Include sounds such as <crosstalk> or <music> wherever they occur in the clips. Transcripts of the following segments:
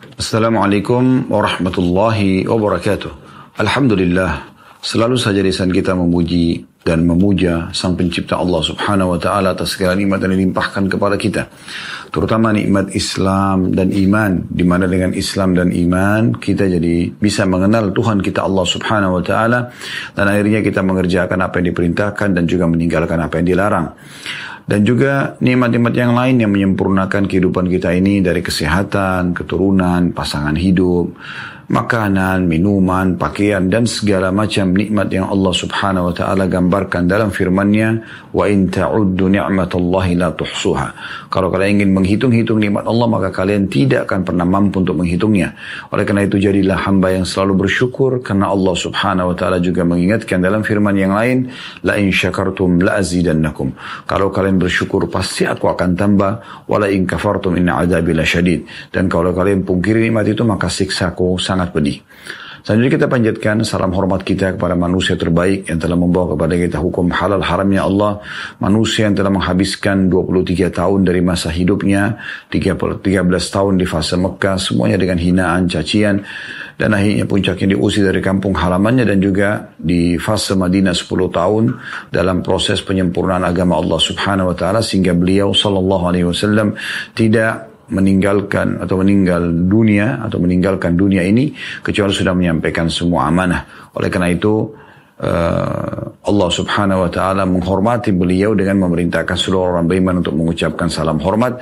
Assalamualaikum warahmatullahi wabarakatuh. Alhamdulillah, selalu saja lisan kita memuji dan memuja Sang Pencipta Allah Subhanahu wa taala atas segala nikmat yang dilimpahkan kepada kita. Terutama nikmat Islam dan iman di mana dengan Islam dan iman kita jadi bisa mengenal Tuhan kita Allah Subhanahu wa taala dan akhirnya kita mengerjakan apa yang diperintahkan dan juga meninggalkan apa yang dilarang dan juga nikmat-nikmat yang lain yang menyempurnakan kehidupan kita ini dari kesehatan, keturunan, pasangan hidup, makanan, minuman, pakaian dan segala macam nikmat yang Allah Subhanahu wa taala gambarkan dalam firman-Nya wa in ta'uddu ni'matallahi la tuhsuha. Kalau kalian ingin menghitung-hitung nikmat Allah maka kalian tidak akan pernah mampu untuk menghitungnya. Oleh karena itu jadilah hamba yang selalu bersyukur karena Allah Subhanahu wa taala juga mengingatkan dalam firman yang lain la in syakartum la azidannakum. Kalau kalian bersyukur pasti aku akan tambah wala in kafartum inna adabi lasyadid. Dan kalau kalian pungkiri nikmat itu maka siksaku sangat sangat pedih. Selanjutnya kita panjatkan salam hormat kita kepada manusia terbaik yang telah membawa kepada kita hukum halal haramnya Allah. Manusia yang telah menghabiskan 23 tahun dari masa hidupnya, 13 tahun di fase Mekah, semuanya dengan hinaan, cacian. Dan akhirnya puncaknya diusir dari kampung halamannya dan juga di fase Madinah 10 tahun dalam proses penyempurnaan agama Allah subhanahu wa ta'ala sehingga beliau sallallahu alaihi wasallam tidak meninggalkan atau meninggal dunia atau meninggalkan dunia ini kecuali sudah menyampaikan semua amanah. Oleh karena itu uh, Allah Subhanahu wa taala menghormati beliau dengan memerintahkan seluruh orang beriman untuk mengucapkan salam hormat.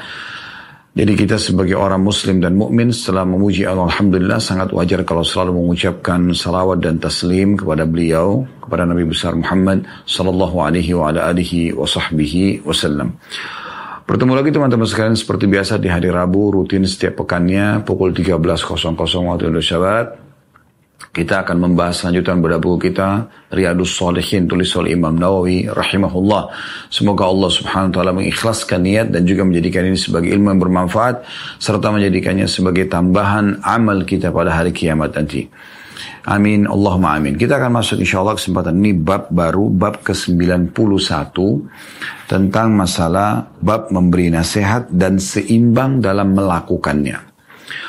Jadi kita sebagai orang muslim dan mukmin setelah memuji Allah Alhamdulillah sangat wajar kalau selalu mengucapkan salawat dan taslim kepada beliau, kepada Nabi besar Muhammad sallallahu alaihi wa ala alihi wa wasallam. Bertemu lagi teman-teman sekalian seperti biasa di hari Rabu rutin setiap pekannya pukul 13.00 waktu Indonesia Barat. Kita akan membahas lanjutan pada buku kita Riyadus Salihin tulis oleh Imam Nawawi rahimahullah. Semoga Allah Subhanahu wa taala mengikhlaskan niat dan juga menjadikan ini sebagai ilmu yang bermanfaat serta menjadikannya sebagai tambahan amal kita pada hari kiamat nanti. Amin, Allahumma amin. Kita akan masuk insya Allah kesempatan ini bab baru, bab ke-91 tentang masalah bab memberi nasihat dan seimbang dalam melakukannya.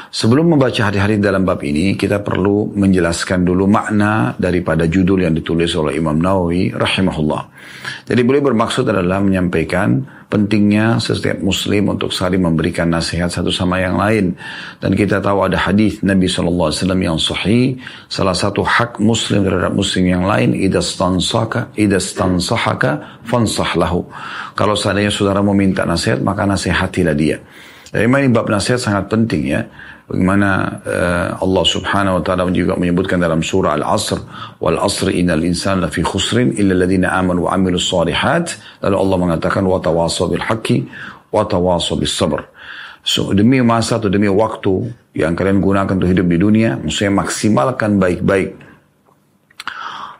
Sebelum membaca hari-hari dalam bab ini, kita perlu menjelaskan dulu makna daripada judul yang ditulis oleh Imam Nawawi rahimahullah. Jadi boleh bermaksud adalah menyampaikan pentingnya setiap muslim untuk saling memberikan nasihat satu sama yang lain. Dan kita tahu ada hadis Nabi SAW yang sahih, salah satu hak muslim terhadap muslim yang lain, idastansaka, idastansahaka, fansah lahu. Kalau seandainya saudara meminta nasihat, maka nasihatilah dia. Jadi ini bab nasihat sangat penting ya. Bagaimana uh, Allah subhanahu wa ta'ala juga menyebutkan dalam surah Al-Asr. Wal asr innal insan lafi khusrin illa alladhina amanu wa amilus salihat. Lalu Allah mengatakan wa tawasaw bil haqqi wa tawasaw bis sabr. So, demi masa atau demi waktu yang kalian gunakan untuk hidup di dunia, maksudnya maksimalkan baik-baik.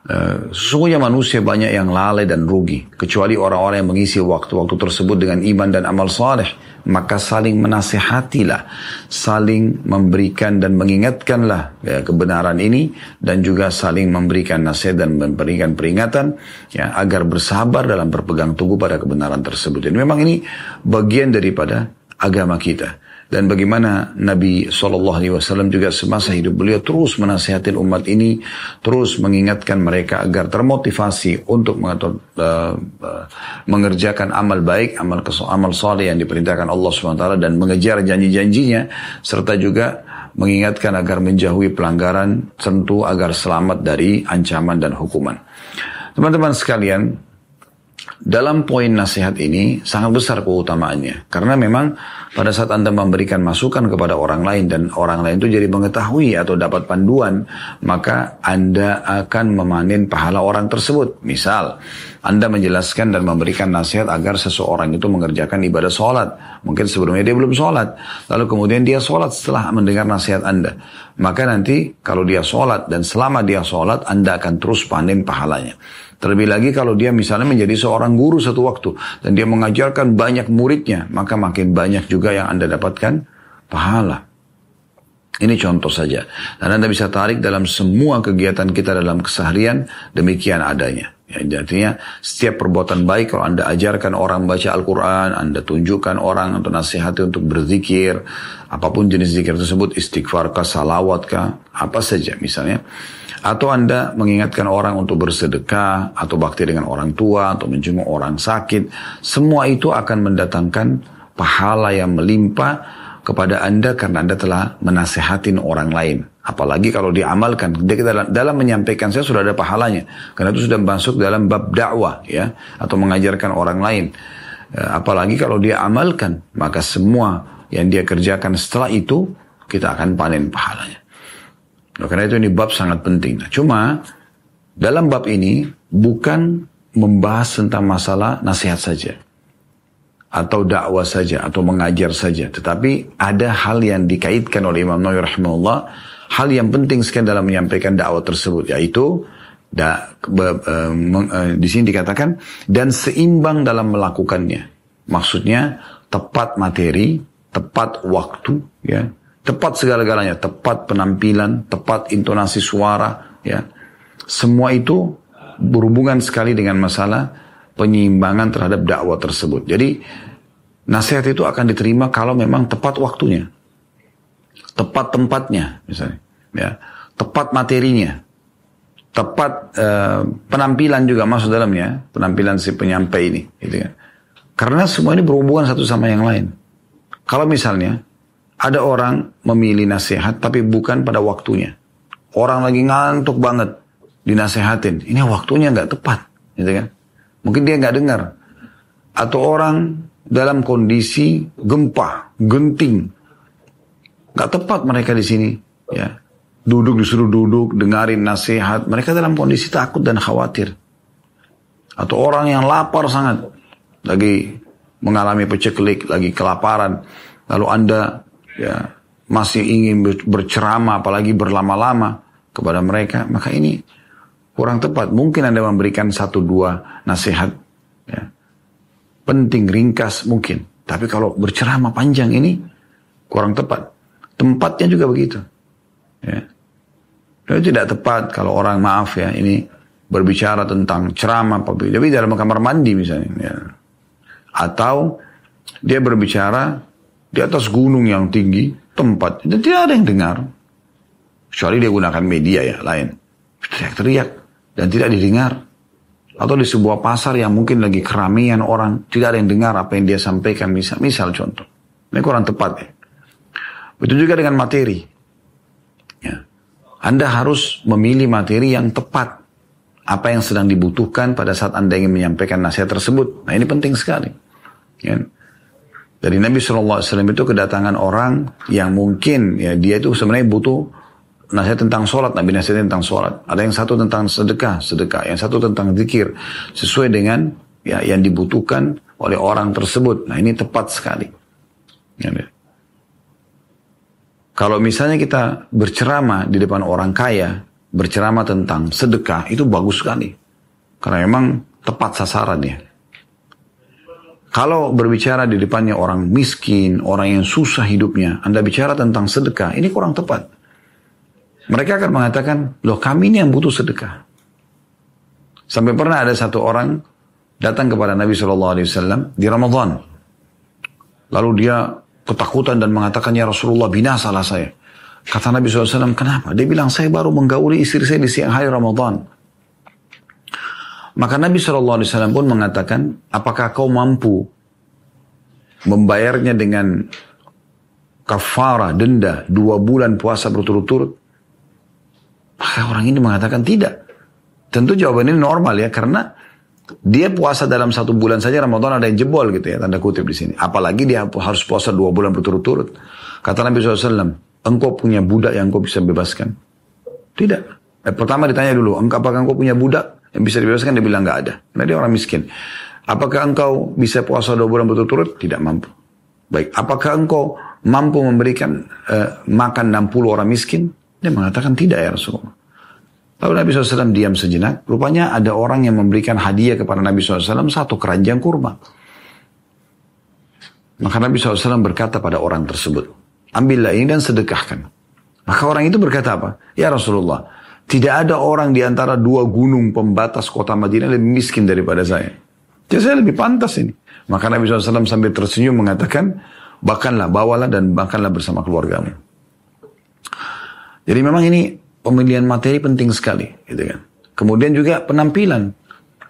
Uh, sesungguhnya manusia banyak yang lalai dan rugi, kecuali orang-orang yang mengisi waktu-waktu tersebut dengan iman dan amal saleh maka saling menasehatilah, saling memberikan dan mengingatkanlah ya, kebenaran ini dan juga saling memberikan nasihat dan memberikan peringatan ya agar bersabar dalam berpegang teguh pada kebenaran tersebut. Dan memang ini bagian daripada agama kita dan bagaimana Nabi SAW juga semasa hidup beliau terus menasihatin umat ini, terus mengingatkan mereka agar termotivasi untuk mengatur, uh, uh, mengerjakan amal baik, amal amal soleh yang diperintahkan Allah SWT dan mengejar janji-janjinya, serta juga mengingatkan agar menjauhi pelanggaran, tentu agar selamat dari ancaman dan hukuman. Teman-teman sekalian, dalam poin nasihat ini sangat besar keutamaannya. Karena memang pada saat Anda memberikan masukan kepada orang lain dan orang lain itu jadi mengetahui atau dapat panduan, maka Anda akan memanen pahala orang tersebut. Misal, Anda menjelaskan dan memberikan nasihat agar seseorang itu mengerjakan ibadah sholat. Mungkin sebelumnya dia belum sholat. Lalu kemudian dia sholat setelah mendengar nasihat Anda. Maka nanti kalau dia sholat dan selama dia sholat, Anda akan terus panen pahalanya. Terlebih lagi kalau dia misalnya menjadi seorang guru satu waktu dan dia mengajarkan banyak muridnya, maka makin banyak juga yang Anda dapatkan pahala. Ini contoh saja. Dan Anda bisa tarik dalam semua kegiatan kita dalam keseharian, demikian adanya. Ya, artinya setiap perbuatan baik kalau Anda ajarkan orang baca Al-Quran, Anda tunjukkan orang untuk nasihati untuk berzikir, apa pun jenis zikir tersebut, istighfar kah, salawat kah, apa saja misalnya. Atau Anda mengingatkan orang untuk bersedekah, atau bakti dengan orang tua, atau menjenguk orang sakit. Semua itu akan mendatangkan pahala yang melimpah kepada Anda karena Anda telah menasehatin orang lain. Apalagi kalau diamalkan. Dalam, dalam menyampaikan saya sudah ada pahalanya. Karena itu sudah masuk dalam bab dakwah ya. Atau mengajarkan orang lain. Ya, apalagi kalau dia amalkan. Maka semua yang dia kerjakan setelah itu kita akan panen pahalanya. Nah, karena itu ini bab sangat penting. Nah, cuma dalam bab ini bukan membahas tentang masalah nasihat saja. Atau dakwah saja atau mengajar saja. Tetapi ada hal yang dikaitkan oleh Imam Nawawi rahimahullah. Hal yang penting sekali dalam menyampaikan dakwah tersebut yaitu da, be, e, e, di sini dikatakan dan seimbang dalam melakukannya. Maksudnya tepat materi tepat waktu ya tepat segala-galanya tepat penampilan tepat intonasi suara ya semua itu berhubungan sekali dengan masalah penyeimbangan terhadap dakwah tersebut. Jadi nasihat itu akan diterima kalau memang tepat waktunya, tepat tempatnya, misalnya, ya, tepat materinya, tepat uh, penampilan juga masuk dalamnya, penampilan si penyampai ini, gitu kan. Karena semua ini berhubungan satu sama yang lain. Kalau misalnya ada orang memilih nasihat tapi bukan pada waktunya, orang lagi ngantuk banget dinasehatin, ini waktunya nggak tepat, gitu kan? Mungkin dia nggak dengar. Atau orang dalam kondisi gempa, genting. Nggak tepat mereka di sini. Ya. Duduk disuruh duduk, dengarin nasihat. Mereka dalam kondisi takut dan khawatir. Atau orang yang lapar sangat. Lagi mengalami peceklik, lagi kelaparan. Lalu Anda ya masih ingin berceramah, apalagi berlama-lama kepada mereka. Maka ini kurang tepat. Mungkin Anda memberikan satu dua nasihat ya. penting, ringkas mungkin. Tapi kalau berceramah panjang ini kurang tepat. Tempatnya juga begitu. Ya. Itu tidak tepat kalau orang maaf ya ini berbicara tentang ceramah, tapi dalam kamar mandi misalnya. Ya. Atau dia berbicara di atas gunung yang tinggi, tempat itu tidak ada yang dengar. Kecuali dia gunakan media ya lain. Teriak-teriak dan tidak didengar. Atau di sebuah pasar yang mungkin lagi keramaian orang, tidak ada yang dengar apa yang dia sampaikan. Misal, misal contoh. Ini kurang tepat ya. Begitu juga dengan materi. Ya. Anda harus memilih materi yang tepat. Apa yang sedang dibutuhkan pada saat Anda ingin menyampaikan nasihat tersebut. Nah ini penting sekali. Ya. Dari Nabi SAW itu kedatangan orang yang mungkin ya dia itu sebenarnya butuh nasihat tentang sholat, Nabi nasihat tentang sholat. Ada yang satu tentang sedekah, sedekah. Yang satu tentang zikir. Sesuai dengan ya, yang dibutuhkan oleh orang tersebut. Nah ini tepat sekali. Ya. Kalau misalnya kita berceramah di depan orang kaya, berceramah tentang sedekah, itu bagus sekali. Karena memang tepat sasaran ya. Kalau berbicara di depannya orang miskin, orang yang susah hidupnya, Anda bicara tentang sedekah, ini kurang tepat. Mereka akan mengatakan, loh kami ini yang butuh sedekah. Sampai pernah ada satu orang datang kepada Nabi Shallallahu Alaihi Wasallam di Ramadan. Lalu dia ketakutan dan mengatakan, ya Rasulullah binasalah saya. Kata Nabi SAW, kenapa? Dia bilang, saya baru menggauli istri saya di siang hari Ramadan. Maka Nabi SAW pun mengatakan, apakah kau mampu membayarnya dengan kafara, denda, dua bulan puasa berturut-turut? Maka orang ini mengatakan tidak. Tentu jawaban ini normal ya, karena dia puasa dalam satu bulan saja Ramadan ada yang jebol gitu ya, tanda kutip di sini. Apalagi dia harus puasa dua bulan berturut-turut. Kata Nabi SAW, engkau punya budak yang engkau bisa bebaskan? Tidak. Eh, pertama ditanya dulu, apakah engkau punya budak yang bisa dibebaskan? Dia bilang nggak ada. Karena dia orang miskin. Apakah engkau bisa puasa dua bulan berturut-turut? Tidak mampu. Baik, apakah engkau mampu memberikan uh, makan 60 orang miskin? Dia mengatakan tidak ya Rasulullah. Lalu Nabi SAW diam sejenak. Rupanya ada orang yang memberikan hadiah kepada Nabi SAW satu keranjang kurma. Maka Nabi SAW berkata pada orang tersebut, ambillah ini dan sedekahkan. Maka orang itu berkata apa? Ya Rasulullah, Tidak ada orang di antara dua gunung pembatas kota Madinah lebih miskin daripada saya. Jadi saya lebih pantas ini. Maka Nabi SAW sambil tersenyum mengatakan, Bahkanlah, bawalah dan makanlah bersama keluargamu. Jadi memang ini pemilihan materi penting sekali. Gitu kan. Kemudian juga penampilan.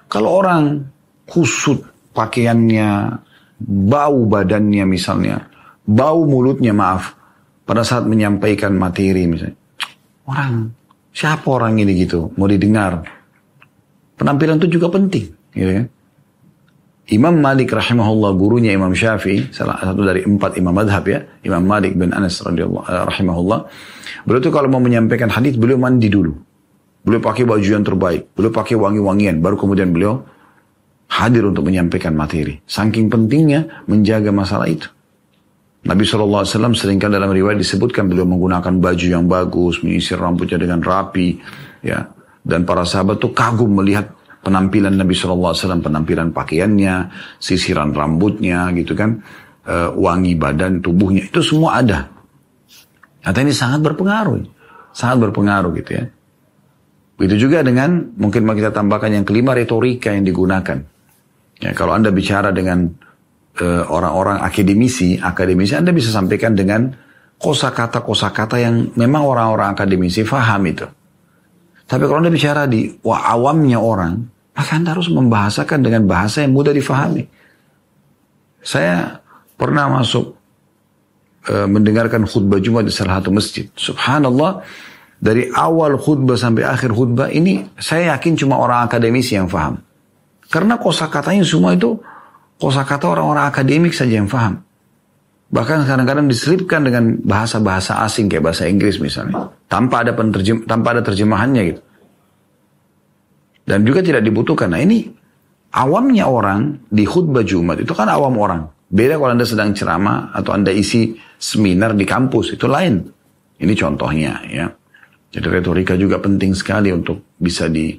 Kalau orang kusut pakaiannya, bau badannya misalnya, bau mulutnya maaf, pada saat menyampaikan materi misalnya. Orang Siapa orang ini gitu? Mau didengar. Penampilan itu juga penting. Gitu kan? Imam Malik rahimahullah gurunya Imam Syafi'i salah satu dari empat imam madhab ya Imam Malik bin Anas radhiyallahu eh, rahimahullah beliau itu kalau mau menyampaikan hadis beliau mandi dulu beliau pakai baju yang terbaik beliau pakai wangi-wangian baru kemudian beliau hadir untuk menyampaikan materi saking pentingnya menjaga masalah itu Nabi SAW sering kali dalam riwayat disebutkan beliau menggunakan baju yang bagus, menyisir rambutnya dengan rapi, ya. Dan para sahabat tuh kagum melihat penampilan Nabi SAW, penampilan pakaiannya, sisiran rambutnya, gitu kan, e, wangi badan tubuhnya, itu semua ada. Kata ini sangat berpengaruh, sangat berpengaruh gitu ya. Begitu juga dengan mungkin kita tambahkan yang kelima retorika yang digunakan. Ya, kalau anda bicara dengan orang-orang akademisi, akademisi Anda bisa sampaikan dengan kosakata-kosakata yang memang orang-orang akademisi faham itu. Tapi kalau Anda bicara di wah, awamnya orang, maka Anda harus membahasakan dengan bahasa yang mudah difahami. Saya pernah masuk e, mendengarkan khutbah Jumat di salah satu masjid. Subhanallah, dari awal khutbah sampai akhir khutbah ini saya yakin cuma orang akademisi yang faham. Karena kosakatanya semua itu kata orang-orang akademik saja yang faham. Bahkan kadang-kadang diselipkan dengan bahasa-bahasa asing kayak bahasa Inggris misalnya. Tanpa ada penterjem, tanpa ada terjemahannya gitu. Dan juga tidak dibutuhkan. Nah ini awamnya orang di khutbah Jumat itu kan awam orang. Beda kalau Anda sedang ceramah atau Anda isi seminar di kampus, itu lain. Ini contohnya ya. Jadi retorika juga penting sekali untuk bisa di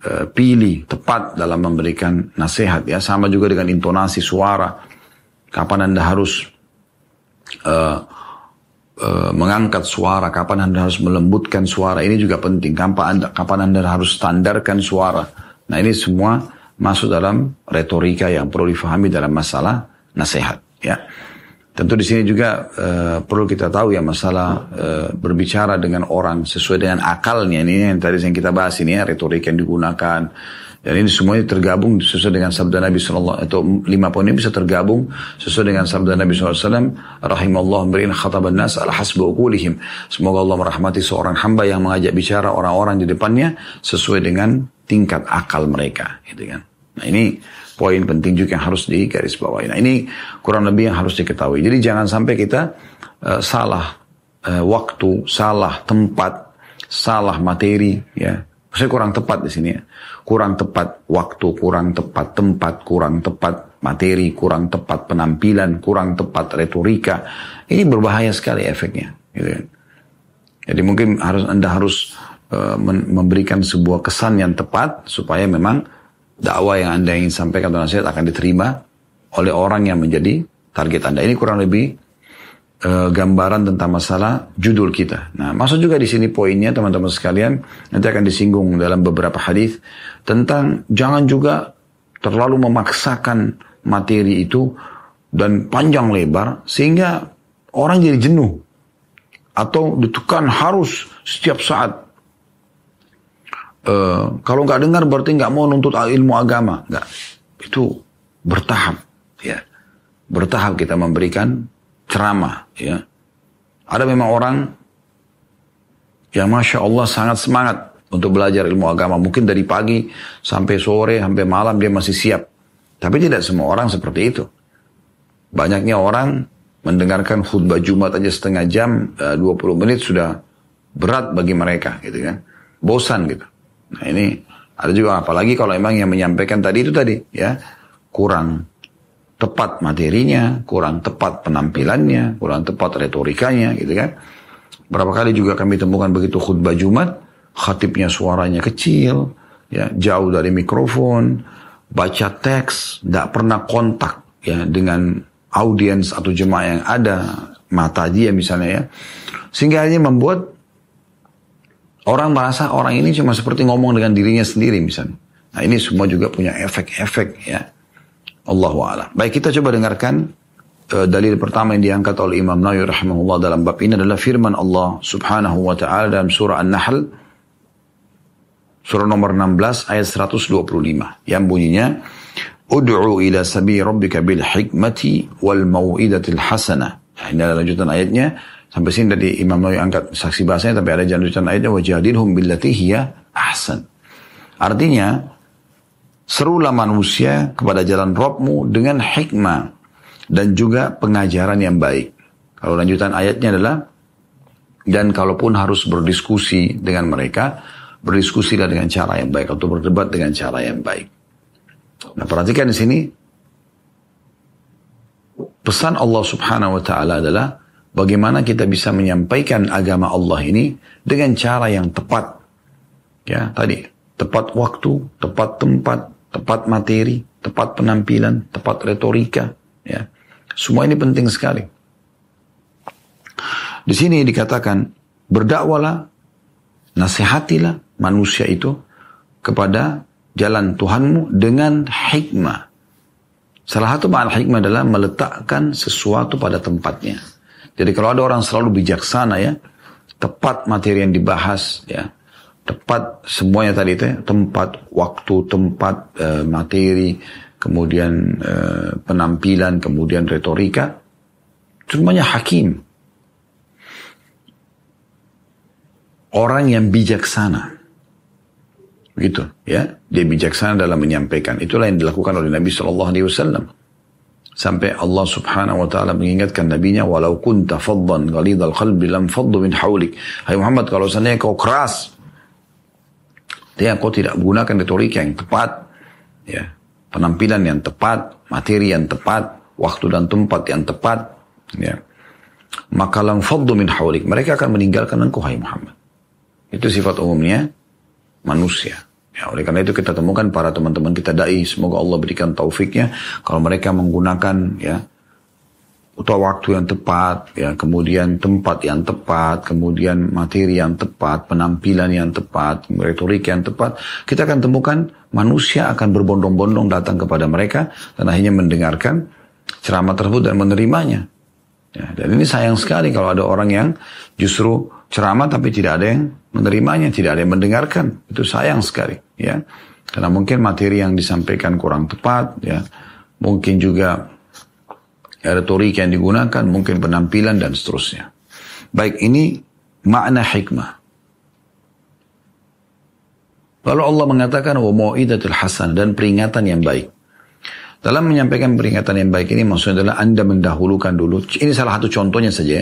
Eh, pilih tepat dalam memberikan nasihat ya. Sama juga dengan intonasi suara. Kapan anda harus uh, uh, mengangkat suara? Kapan anda harus melembutkan suara? Ini juga penting. Kapan anda kapan anda harus standarkan suara? Nah ini semua masuk dalam retorika yang perlu difahami dalam masalah nasihat ya Tentu di sini juga uh, perlu kita tahu ya masalah uh, berbicara dengan orang sesuai dengan akalnya ini yang tadi yang kita bahas ini ya retorika yang digunakan dan ini semuanya tergabung sesuai dengan sabda Nabi Sallallahu atau lima poin ini bisa tergabung sesuai dengan sabda Nabi SAW. Rahimallah beriin khataban nas al hasbu ukulihim. Semoga Allah merahmati seorang hamba yang mengajak bicara orang-orang di depannya sesuai dengan tingkat akal mereka. Gitu kan. Nah ini poin penting juga yang harus digarisbawahi. Nah ini kurang lebih yang harus diketahui. Jadi jangan sampai kita uh, salah uh, waktu, salah tempat, salah materi, ya. Saya kurang tepat di sini ya. Kurang tepat waktu, kurang tepat tempat, kurang tepat materi, kurang tepat penampilan, kurang tepat retorika. Ini berbahaya sekali efeknya. Gitu kan. Jadi mungkin harus anda harus uh, memberikan sebuah kesan yang tepat supaya memang dakwah yang Anda ingin sampaikan atau nasihat akan diterima oleh orang yang menjadi target Anda. Ini kurang lebih uh, gambaran tentang masalah judul kita. Nah, masuk juga di sini poinnya teman-teman sekalian, nanti akan disinggung dalam beberapa hadis tentang jangan juga terlalu memaksakan materi itu dan panjang lebar sehingga orang jadi jenuh atau ditekan harus setiap saat uh, kalau nggak dengar berarti nggak mau nuntut ilmu agama. Nggak. Itu bertahap. Ya. Bertahap kita memberikan ceramah. Ya. Ada memang orang yang Masya Allah sangat semangat untuk belajar ilmu agama. Mungkin dari pagi sampai sore, sampai malam dia masih siap. Tapi tidak semua orang seperti itu. Banyaknya orang mendengarkan khutbah Jumat aja setengah jam, 20 eh, menit sudah berat bagi mereka gitu kan. Bosan gitu. Nah ini ada juga apalagi kalau emang yang menyampaikan tadi itu tadi ya kurang tepat materinya, kurang tepat penampilannya, kurang tepat retorikanya gitu kan. Berapa kali juga kami temukan begitu khutbah Jumat, khatibnya suaranya kecil, ya jauh dari mikrofon, baca teks, tidak pernah kontak ya dengan audiens atau jemaah yang ada, mata dia misalnya ya. Sehingga ini membuat Orang merasa orang ini cuma seperti ngomong dengan dirinya sendiri misalnya. Nah ini semua juga punya efek-efek ya. Allah wa'ala. Baik kita coba dengarkan uh, dalil pertama yang diangkat oleh Imam Nawawi rahimahullah dalam bab ini adalah firman Allah subhanahu wa ta'ala dalam surah An-Nahl surah nomor 16 ayat 125 yang bunyinya Ud'u ila sabi rabbika bil hikmati wal mau'idatil hasanah. Nah, ini adalah lanjutan ayatnya. Sampai sini tadi Imam Nawawi angkat saksi bahasanya tapi ada lanjutan ayatnya wajadilhum billati hiya ahsan. Artinya serulah manusia kepada jalan Robmu dengan hikmah dan juga pengajaran yang baik. Kalau lanjutan ayatnya adalah dan kalaupun harus berdiskusi dengan mereka, berdiskusilah dengan cara yang baik atau berdebat dengan cara yang baik. Nah perhatikan di sini pesan Allah Subhanahu wa taala adalah bagaimana kita bisa menyampaikan agama Allah ini dengan cara yang tepat. Ya, tadi tepat waktu, tepat tempat, tepat materi, tepat penampilan, tepat retorika, ya. Semua ini penting sekali. Di sini dikatakan berdakwalah, nasihatilah manusia itu kepada jalan Tuhanmu dengan hikmah. Salah satu makna hikmah adalah meletakkan sesuatu pada tempatnya. Jadi kalau ada orang selalu bijaksana ya, tepat materi yang dibahas ya, tepat semuanya tadi itu ya, tempat, waktu, tempat, e, materi, kemudian e, penampilan, kemudian retorika, semuanya hakim. Orang yang bijaksana. Begitu, ya. Dia bijaksana dalam menyampaikan. Itulah yang dilakukan oleh Nabi Shallallahu Alaihi Wasallam. Sampai Allah subhanahu wa ta'ala mengingatkan nabinya, walau kunta faddan ghalidhal qalbi lam faddu min hawlik. Hai Muhammad, kalau seandainya kau keras, dia kau tidak gunakan retorika yang tepat, ya, penampilan yang tepat, materi yang tepat, waktu dan tempat yang tepat, ya, maka lam faddu min hawlik. Mereka akan meninggalkan engkau, hai Muhammad. Itu sifat umumnya manusia. Ya, oleh karena itu kita temukan para teman-teman kita dai, semoga Allah berikan taufiknya kalau mereka menggunakan ya atau waktu yang tepat, ya kemudian tempat yang tepat, kemudian materi yang tepat, penampilan yang tepat, retorik yang tepat, kita akan temukan manusia akan berbondong-bondong datang kepada mereka dan akhirnya mendengarkan ceramah tersebut dan menerimanya. Ya, dan ini sayang sekali kalau ada orang yang justru ceramah tapi tidak ada yang menerimanya, tidak ada yang mendengarkan. Itu sayang sekali, ya. Karena mungkin materi yang disampaikan kurang tepat, ya. Mungkin juga retorik yang digunakan, mungkin penampilan dan seterusnya. Baik, ini makna hikmah. Lalu Allah mengatakan wa mau'idatul hasan dan peringatan yang baik. Dalam menyampaikan peringatan yang baik ini maksudnya adalah Anda mendahulukan dulu, ini salah satu contohnya saja,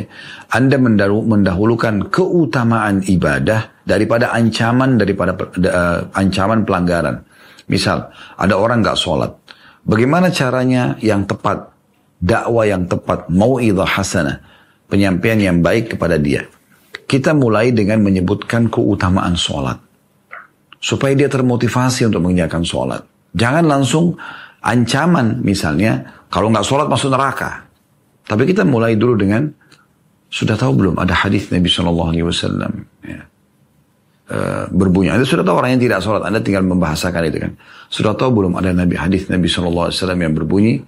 Anda mendahulukan keutamaan ibadah daripada ancaman daripada uh, ancaman pelanggaran. Misal, ada orang nggak sholat. Bagaimana caranya yang tepat, dakwah yang tepat, mau'idah hasanah, penyampaian yang baik kepada dia. Kita mulai dengan menyebutkan keutamaan sholat. Supaya dia termotivasi untuk mengerjakan sholat. Jangan langsung ancaman misalnya kalau nggak sholat masuk neraka. Tapi kita mulai dulu dengan sudah tahu belum ada hadis Nabi Shallallahu Alaihi Wasallam ya. Uh, berbunyi. Anda sudah tahu orang yang tidak sholat, Anda tinggal membahasakan itu kan. Sudah tahu belum ada Nabi hadis Nabi Shallallahu Alaihi Wasallam yang berbunyi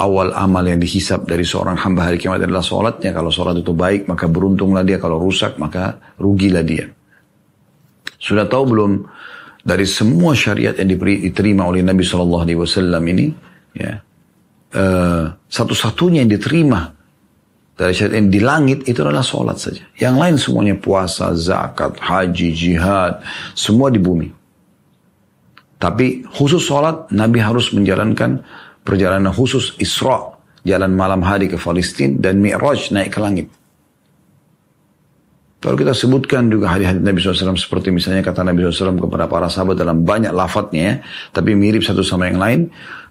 awal amal yang dihisap dari seorang hamba hari kiamat adalah sholatnya. Kalau sholat itu baik maka beruntunglah dia. Kalau rusak maka rugilah dia. Sudah tahu belum dari semua syariat yang diterima oleh Nabi Shallallahu Alaihi Wasallam ini, ya, uh, satu-satunya yang diterima dari syariat yang di langit itu adalah sholat saja. Yang lain semuanya puasa, zakat, haji, jihad, semua di bumi. Tapi khusus sholat, Nabi harus menjalankan perjalanan khusus Isra, jalan malam hari ke Palestina dan Mi'raj naik ke langit. Kalau kita sebutkan juga hadis-hadis Nabi SAW seperti misalnya kata Nabi SAW kepada para sahabat dalam banyak lafadznya ya, tapi mirip satu sama yang lain.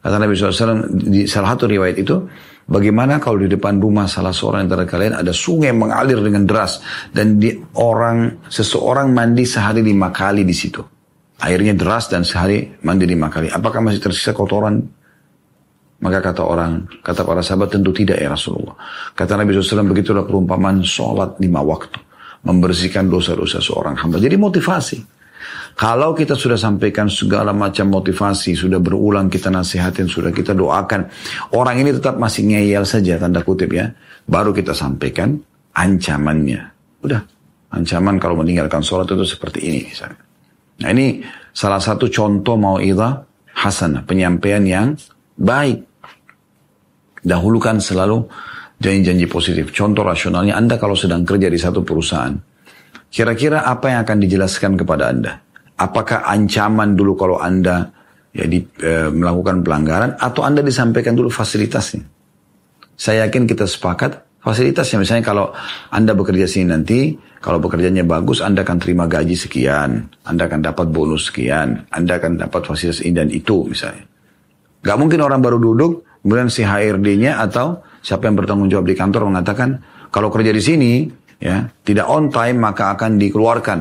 Kata Nabi SAW di salah satu riwayat itu, bagaimana kalau di depan rumah salah seorang antara kalian ada sungai mengalir dengan deras dan di orang seseorang mandi sehari lima kali di situ. Airnya deras dan sehari mandi lima kali. Apakah masih tersisa kotoran? Maka kata orang, kata para sahabat tentu tidak ya Rasulullah. Kata Nabi SAW begitulah perumpamaan sholat lima waktu membersihkan dosa-dosa seorang hamba. Jadi motivasi. Kalau kita sudah sampaikan segala macam motivasi, sudah berulang kita nasihatin, sudah kita doakan, orang ini tetap masih ngeyel saja, tanda kutip ya, baru kita sampaikan ancamannya. Udah, ancaman kalau meninggalkan sholat itu seperti ini misalnya. Nah ini salah satu contoh mau'idah hasanah, penyampaian yang baik. Dahulukan selalu janji-janji positif. Contoh rasionalnya, Anda kalau sedang kerja di satu perusahaan, kira-kira apa yang akan dijelaskan kepada Anda? Apakah ancaman dulu kalau Anda ya, di, e, melakukan pelanggaran, atau Anda disampaikan dulu fasilitasnya? Saya yakin kita sepakat fasilitasnya. Misalnya kalau Anda bekerja sini nanti, kalau bekerjanya bagus, Anda akan terima gaji sekian, Anda akan dapat bonus sekian, Anda akan dapat fasilitas ini dan itu misalnya. Gak mungkin orang baru duduk, kemudian si HRD-nya atau siapa yang bertanggung jawab di kantor mengatakan, kalau kerja di sini, ya tidak on time maka akan dikeluarkan.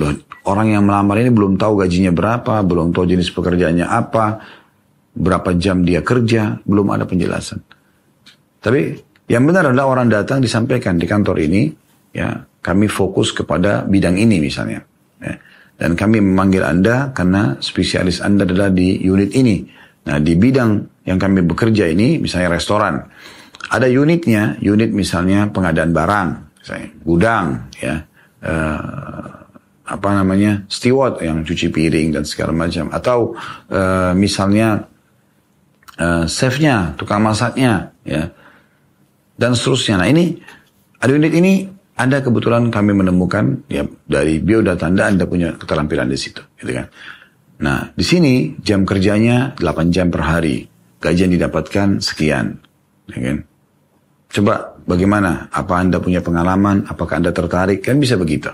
Loh, orang yang melamar ini belum tahu gajinya berapa, belum tahu jenis pekerjaannya apa, berapa jam dia kerja, belum ada penjelasan. Tapi yang benar adalah orang datang disampaikan di kantor ini, ya kami fokus kepada bidang ini misalnya. Ya. Dan kami memanggil Anda karena spesialis Anda adalah di unit ini. Nah di bidang yang kami bekerja ini, misalnya restoran, ada unitnya, unit misalnya pengadaan barang, misalnya gudang, ya, uh, apa namanya steward yang cuci piring dan segala macam, atau uh, misalnya uh, chefnya, tukang masaknya, ya, dan seterusnya. Nah ini ada unit ini anda kebetulan kami menemukan ya dari biodata Anda Anda punya keterampilan di situ, gitu kan. Nah, di sini jam kerjanya 8 jam per hari. Gajian didapatkan sekian, ya kan. Coba bagaimana? Apa Anda punya pengalaman? Apakah Anda tertarik? Kan bisa begitu.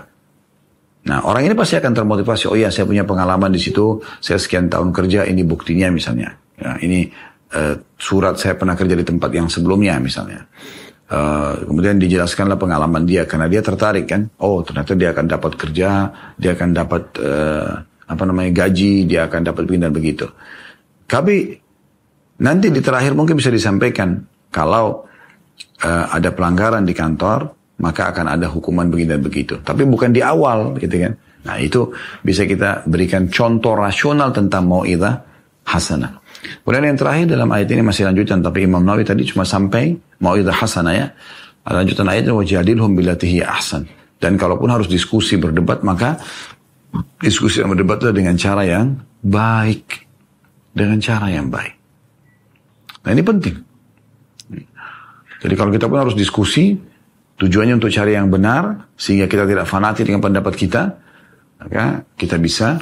Nah, orang ini pasti akan termotivasi. Oh iya, saya punya pengalaman di situ. Saya sekian tahun kerja, ini buktinya misalnya. Ya, ini uh, surat saya pernah kerja di tempat yang sebelumnya misalnya. Uh, kemudian dijelaskanlah pengalaman dia karena dia tertarik kan. Oh ternyata dia akan dapat kerja, dia akan dapat uh, apa namanya gaji, dia akan dapat dan begitu. Tapi nanti di terakhir mungkin bisa disampaikan kalau uh, ada pelanggaran di kantor maka akan ada hukuman begini dan begitu. Tapi bukan di awal gitu kan. Nah itu bisa kita berikan contoh rasional tentang mau hasanah. Kemudian yang terakhir dalam ayat ini masih lanjutan, tapi Imam Nawawi tadi cuma sampai mau itu hasanah ya. Lanjutan ayatnya wajadilhum bilatihi ahsan. Dan kalaupun harus diskusi berdebat, maka diskusi dan berdebat itu dengan cara yang baik. Dengan cara yang baik. Nah ini penting. Jadi kalau kita pun harus diskusi, tujuannya untuk cari yang benar, sehingga kita tidak fanatik dengan pendapat kita, maka kita bisa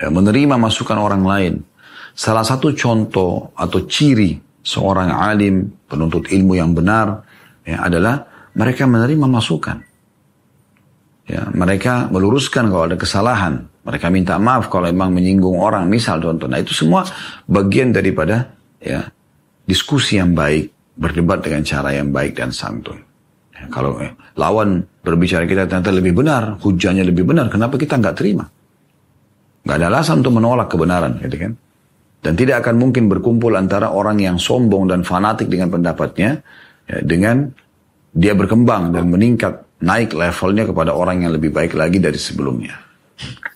ya, menerima masukan orang lain Salah satu contoh atau ciri seorang alim, penuntut ilmu yang benar, ya, adalah mereka menerima masukan. Ya, mereka meluruskan kalau ada kesalahan. Mereka minta maaf kalau memang menyinggung orang. Misal contoh. Nah itu semua bagian daripada ya diskusi yang baik. Berdebat dengan cara yang baik dan santun. Ya, kalau eh, lawan berbicara kita ternyata lebih benar. Hujannya lebih benar. Kenapa kita nggak terima? Nggak ada alasan untuk menolak kebenaran. Gitu kan? Dan tidak akan mungkin berkumpul antara orang yang sombong dan fanatik dengan pendapatnya, ya, dengan dia berkembang dan meningkat, naik levelnya kepada orang yang lebih baik lagi dari sebelumnya.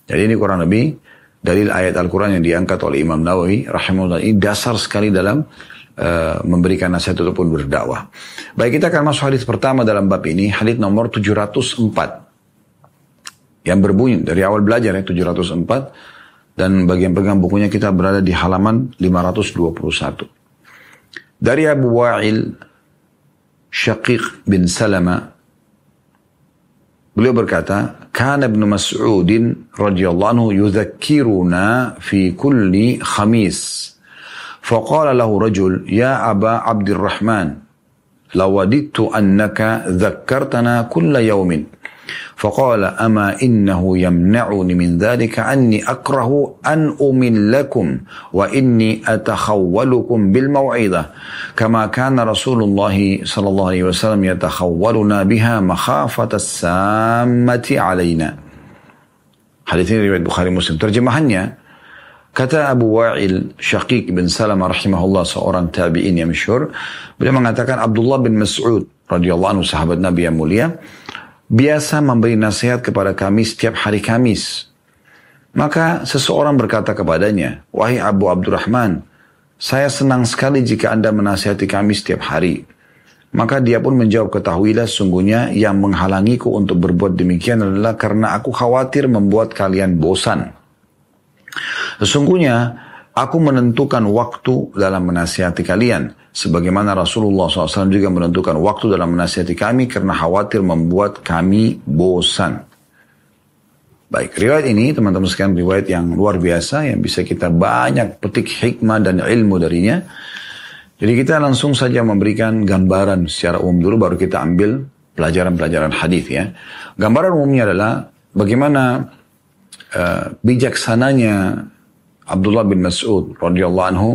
Jadi ini kurang lebih dari ayat Al-Quran yang diangkat oleh Imam Nawawi rahimahullah ini dasar sekali dalam uh, memberikan nasihat ataupun berdakwah. Baik kita akan masuk hadis pertama dalam bab ini, hadis nomor 704. Yang berbunyi dari awal belajar ya 704 dan bagian pegang bukunya kita berada di halaman 521. Dari Abu Wa'il Syaqiq bin Salama beliau berkata, "Kana Ibnu Mas'ud radhiyallahu anhu yudhakkiruna fi kulli khamis." فقال له رجل يا أبا عبد الرحمن لوددت أنك ذكرتنا كل يوم فقال أما إنه يمنعني من ذلك أني أكره أن أمن لكم وإني أتخولكم بالموعظة كما كان رسول الله صلى الله عليه وسلم يتخولنا بها مخافة السامة علينا. حديثين رواية البخاري مسلم ترجمهن Kata Abu Wa'il Syakik bin Salam rahimahullah seorang tabi'in yang masyhur. Beliau عبد الله بن مسعود رضي الله عنه Nabi نبي موليا biasa memberi nasihat kepada kami setiap hari Kamis. Maka seseorang berkata kepadanya, Wahai Abu Abdurrahman, saya senang sekali jika Anda menasihati kami setiap hari. Maka dia pun menjawab, ketahuilah sungguhnya yang menghalangiku untuk berbuat demikian adalah karena aku khawatir membuat kalian bosan. Sesungguhnya aku menentukan waktu dalam menasihati kalian. Sebagaimana Rasulullah SAW juga menentukan waktu dalam menasihati kami karena khawatir membuat kami bosan. Baik, riwayat ini teman-teman sekalian riwayat yang luar biasa yang bisa kita banyak petik hikmah dan ilmu darinya. Jadi kita langsung saja memberikan gambaran secara umum dulu baru kita ambil pelajaran-pelajaran hadis ya. Gambaran umumnya adalah bagaimana uh, bijaksananya Abdullah bin Mas'ud radhiyallahu anhu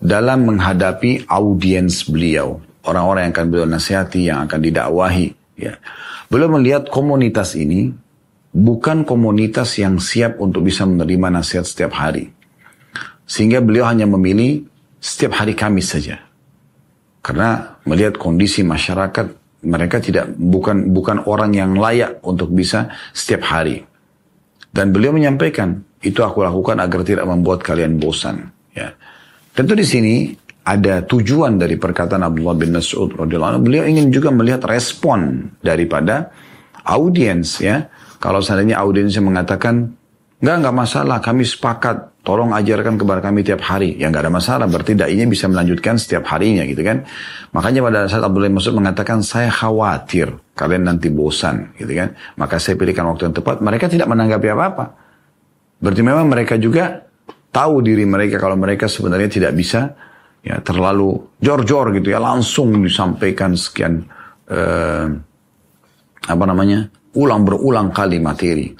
dalam menghadapi audiens beliau, orang-orang yang akan beliau nasihati, yang akan didakwahi ya. Beliau melihat komunitas ini bukan komunitas yang siap untuk bisa menerima nasihat setiap hari. Sehingga beliau hanya memilih setiap hari Kamis saja. Karena melihat kondisi masyarakat mereka tidak bukan bukan orang yang layak untuk bisa setiap hari. Dan beliau menyampaikan, itu aku lakukan agar tidak membuat kalian bosan. Ya. Tentu di sini ada tujuan dari perkataan Abdullah bin Mas'ud radhiyallahu anhu. Beliau ingin juga melihat respon daripada audiens ya. Kalau seandainya audiensnya mengatakan Enggak, enggak masalah. Kami sepakat. Tolong ajarkan kepada kami tiap hari. Ya enggak ada masalah. Berarti da'inya bisa melanjutkan setiap harinya gitu kan. Makanya pada saat Abdullah Masud mengatakan, saya khawatir kalian nanti bosan gitu kan. Maka saya pilihkan waktu yang tepat. Mereka tidak menanggapi apa-apa. Berarti memang mereka juga tahu diri mereka kalau mereka sebenarnya tidak bisa ya terlalu jor-jor gitu ya. Langsung disampaikan sekian eh, apa namanya ulang berulang kali materi.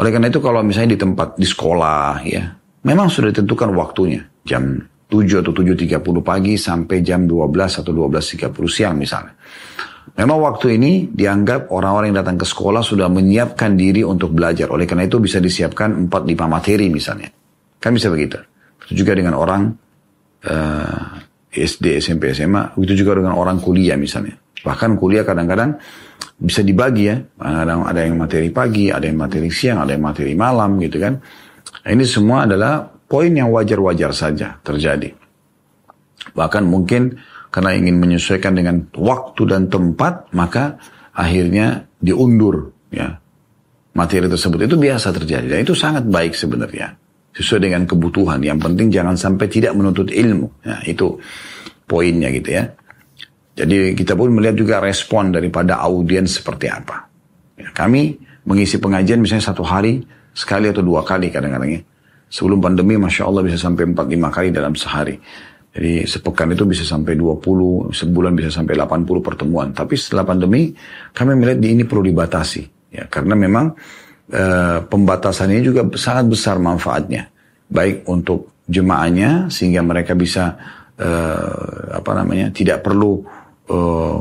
Oleh karena itu kalau misalnya di tempat, di sekolah ya, memang sudah ditentukan waktunya. Jam 7 atau 7.30 pagi sampai jam 12 atau 12.30 siang misalnya. Memang waktu ini dianggap orang-orang yang datang ke sekolah sudah menyiapkan diri untuk belajar. Oleh karena itu bisa disiapkan 4-5 materi misalnya. Kan bisa begitu. Itu juga dengan orang uh, eh, SD, SMP, SMA. Begitu juga dengan orang kuliah misalnya. Bahkan kuliah kadang-kadang bisa dibagi ya. Ada, ada yang materi pagi, ada yang materi siang, ada yang materi malam gitu kan. Ini semua adalah poin yang wajar-wajar saja terjadi. Bahkan mungkin karena ingin menyesuaikan dengan waktu dan tempat, maka akhirnya diundur ya materi tersebut. Itu biasa terjadi dan itu sangat baik sebenarnya. Sesuai dengan kebutuhan. Yang penting jangan sampai tidak menuntut ilmu. Ya, itu poinnya gitu ya. Jadi kita pun melihat juga respon daripada audiens seperti apa. Ya, kami mengisi pengajian misalnya satu hari, sekali atau dua kali kadang-kadang ya. Sebelum pandemi Masya Allah bisa sampai 4-5 kali dalam sehari. Jadi sepekan itu bisa sampai 20, sebulan bisa sampai 80 pertemuan. Tapi setelah pandemi kami melihat di ini perlu dibatasi. Ya, karena memang e, pembatasan ini juga sangat besar manfaatnya. Baik untuk jemaahnya sehingga mereka bisa e, apa namanya tidak perlu uh,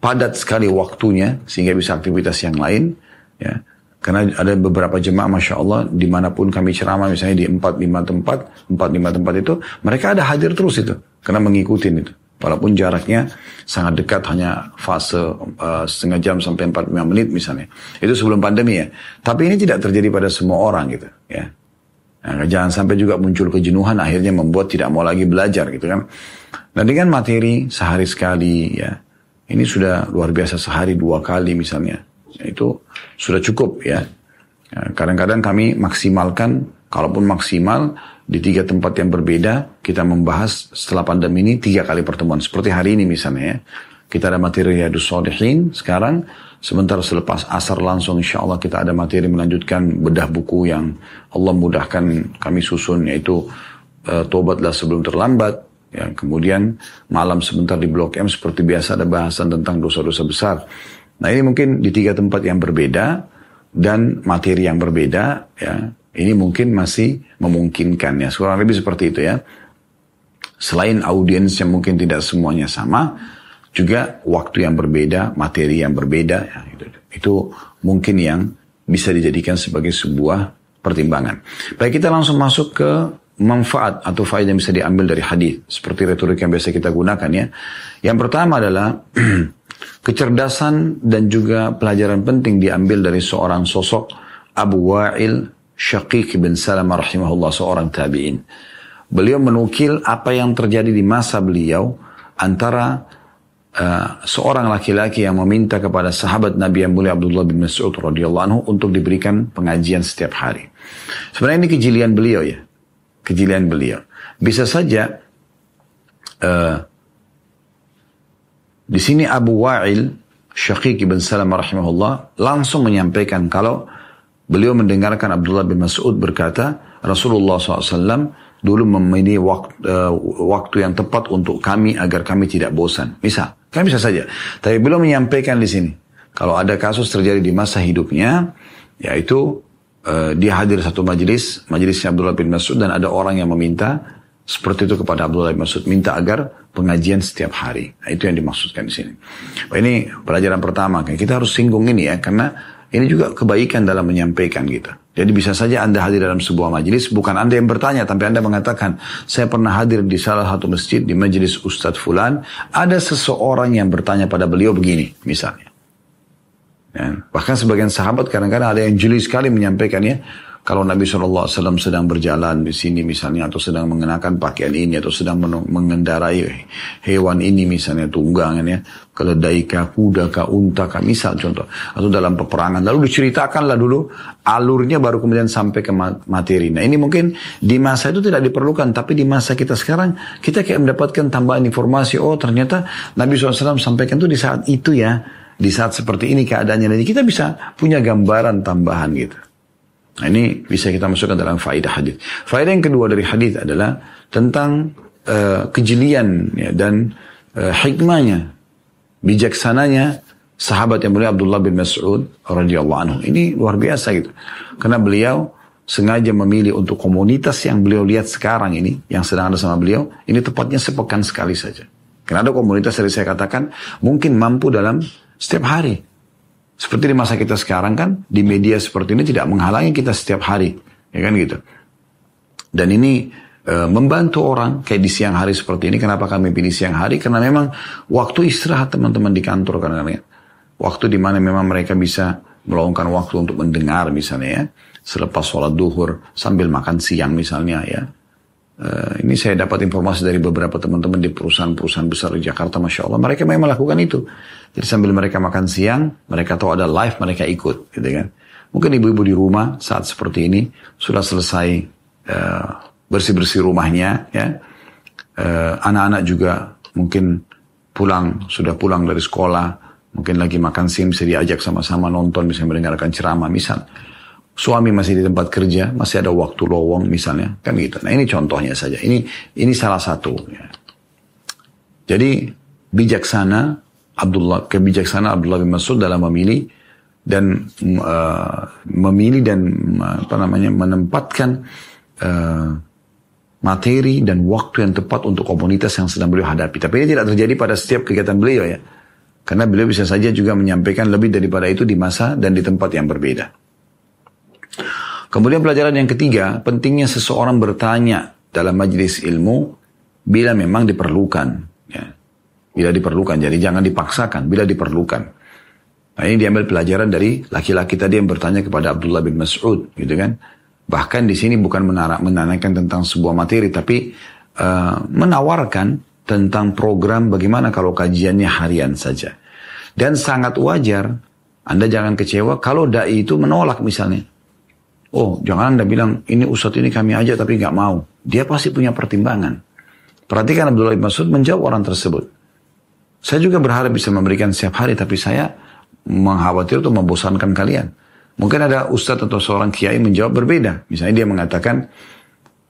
padat sekali waktunya sehingga bisa aktivitas yang lain ya karena ada beberapa jemaah masya Allah di mana pun kami ceramah misalnya di empat lima tempat empat lima tempat itu mereka ada hadir terus itu karena mengikuti itu. Walaupun jaraknya sangat dekat hanya fase uh, setengah jam sampai empat lima menit misalnya. Itu sebelum pandemi ya. Tapi ini tidak terjadi pada semua orang gitu ya. Nah, jangan sampai juga muncul kejenuhan akhirnya membuat tidak mau lagi belajar gitu kan. Nah dengan materi sehari sekali ya, ini sudah luar biasa sehari dua kali misalnya, itu sudah cukup ya. ya. Kadang-kadang kami maksimalkan, kalaupun maksimal di tiga tempat yang berbeda, kita membahas setelah pandemi ini tiga kali pertemuan. Seperti hari ini misalnya ya. Kita ada materi Riyadus Solihin sekarang. Sebentar selepas asar langsung insya Allah kita ada materi melanjutkan bedah buku yang Allah mudahkan kami susun yaitu uh, Tobatlah Sebelum Terlambat Ya, kemudian malam sebentar di Blok M seperti biasa ada bahasan tentang dosa-dosa besar. Nah ini mungkin di tiga tempat yang berbeda dan materi yang berbeda ya. Ini mungkin masih memungkinkan ya. Kurang lebih seperti itu ya. Selain audiens yang mungkin tidak semuanya sama, juga waktu yang berbeda, materi yang berbeda, ya, itu, itu mungkin yang bisa dijadikan sebagai sebuah pertimbangan. Baik kita langsung masuk ke manfaat atau faedah yang bisa diambil dari hadis seperti retorika yang biasa kita gunakan ya. Yang pertama adalah <clears throat> Kecerdasan dan juga pelajaran penting diambil dari seorang sosok Abu Wa'il Syaqiq bin Salamah rahimahullah seorang tabi'in. Beliau menukil apa yang terjadi di masa beliau antara uh, seorang laki-laki yang meminta kepada sahabat Nabi yang mulia Abdullah bin Mas'ud radhiyallahu anhu untuk diberikan pengajian setiap hari. Sebenarnya ini kejilian beliau ya. Kejilian beliau. Bisa saja uh, di sini Abu Wa'il Syaqiq ibn Salam rahimahullah langsung menyampaikan kalau beliau mendengarkan Abdullah bin Mas'ud berkata Rasulullah SAW dulu memilih waktu, uh, waktu yang tepat untuk kami agar kami tidak bosan. Misal, kan bisa saja. Tapi beliau menyampaikan di sini kalau ada kasus terjadi di masa hidupnya yaitu uh, dia hadir satu majelis, majelisnya Abdullah bin Mas'ud dan ada orang yang meminta seperti itu kepada Abdullah bin Mas'ud minta agar pengajian setiap hari. Nah, itu yang dimaksudkan di sini. Ini pelajaran pertama. Kita harus singgung ini ya karena ini juga kebaikan dalam menyampaikan gitu. Jadi bisa saja Anda hadir dalam sebuah majelis, bukan Anda yang bertanya, tapi Anda mengatakan, saya pernah hadir di salah satu masjid, di majelis Ustadz Fulan, ada seseorang yang bertanya pada beliau begini, misalnya. Ya. Bahkan sebagian sahabat kadang-kadang ada yang jeli sekali menyampaikannya, kalau Nabi SAW sedang berjalan di sini misalnya atau sedang mengenakan pakaian ini atau sedang mengendarai hewan ini misalnya tunggangan ya keledai kah, kuda kah, unta kah, misal contoh atau dalam peperangan lalu diceritakanlah dulu alurnya baru kemudian sampai ke materi. Nah ini mungkin di masa itu tidak diperlukan tapi di masa kita sekarang kita kayak mendapatkan tambahan informasi oh ternyata Nabi SAW sampaikan itu di saat itu ya di saat seperti ini keadaannya jadi kita bisa punya gambaran tambahan gitu. Nah, ini bisa kita masukkan dalam faedah hadis. Faedah yang kedua dari hadis adalah tentang uh, kejelian ya, dan uh, hikmahnya, bijaksananya sahabat yang mulia Abdullah bin Mas'ud radhiyallahu anhu. Ini luar biasa gitu. Karena beliau sengaja memilih untuk komunitas yang beliau lihat sekarang ini, yang sedang ada sama beliau, ini tepatnya sepekan sekali saja. Karena ada komunitas yang saya katakan mungkin mampu dalam setiap hari. Seperti di masa kita sekarang kan, di media seperti ini tidak menghalangi kita setiap hari. Ya kan gitu. Dan ini e, membantu orang kayak di siang hari seperti ini. Kenapa kami pilih siang hari? Karena memang waktu istirahat teman-teman di kantor kadang-kadang. Waktu di mana memang mereka bisa meluangkan waktu untuk mendengar misalnya ya. Selepas sholat duhur sambil makan siang misalnya ya. Uh, ini saya dapat informasi dari beberapa teman-teman di perusahaan-perusahaan besar di Jakarta, masya Allah, mereka memang melakukan itu. Jadi sambil mereka makan siang, mereka tahu ada live, mereka ikut, gitu kan. Mungkin ibu-ibu di rumah saat seperti ini sudah selesai uh, bersih-bersih rumahnya, ya. Uh, anak-anak juga mungkin pulang, sudah pulang dari sekolah, mungkin lagi makan siang bisa diajak sama-sama nonton, bisa mendengarkan ceramah, misal. Suami masih di tempat kerja, masih ada waktu lowong misalnya, kan gitu. Nah ini contohnya saja. Ini ini salah satu. Ya. Jadi bijaksana Abdullah kebijaksanaan Abdullah bin Mas'ud dalam memilih dan uh, memilih dan apa namanya menempatkan uh, materi dan waktu yang tepat untuk komunitas yang sedang beliau hadapi. Tapi ini tidak terjadi pada setiap kegiatan beliau ya. Karena beliau bisa saja juga menyampaikan lebih daripada itu di masa dan di tempat yang berbeda. Kemudian pelajaran yang ketiga, pentingnya seseorang bertanya dalam majelis ilmu bila memang diperlukan. Ya. Bila diperlukan, jadi jangan dipaksakan bila diperlukan. Nah ini diambil pelajaran dari laki-laki tadi yang bertanya kepada Abdullah bin Mas'ud, gitu kan. Bahkan di sini bukan menanyakan tentang sebuah materi, tapi uh, menawarkan tentang program bagaimana kalau kajiannya harian saja. Dan sangat wajar, Anda jangan kecewa kalau dai itu menolak misalnya. Oh, jangan Anda bilang, ini ustadz ini kami aja tapi nggak mau. Dia pasti punya pertimbangan. Perhatikan Abdullah bin Mas'ud menjawab orang tersebut. Saya juga berharap bisa memberikan setiap hari, tapi saya mengkhawatir untuk membosankan kalian. Mungkin ada ustadz atau seorang kiai menjawab berbeda. Misalnya dia mengatakan,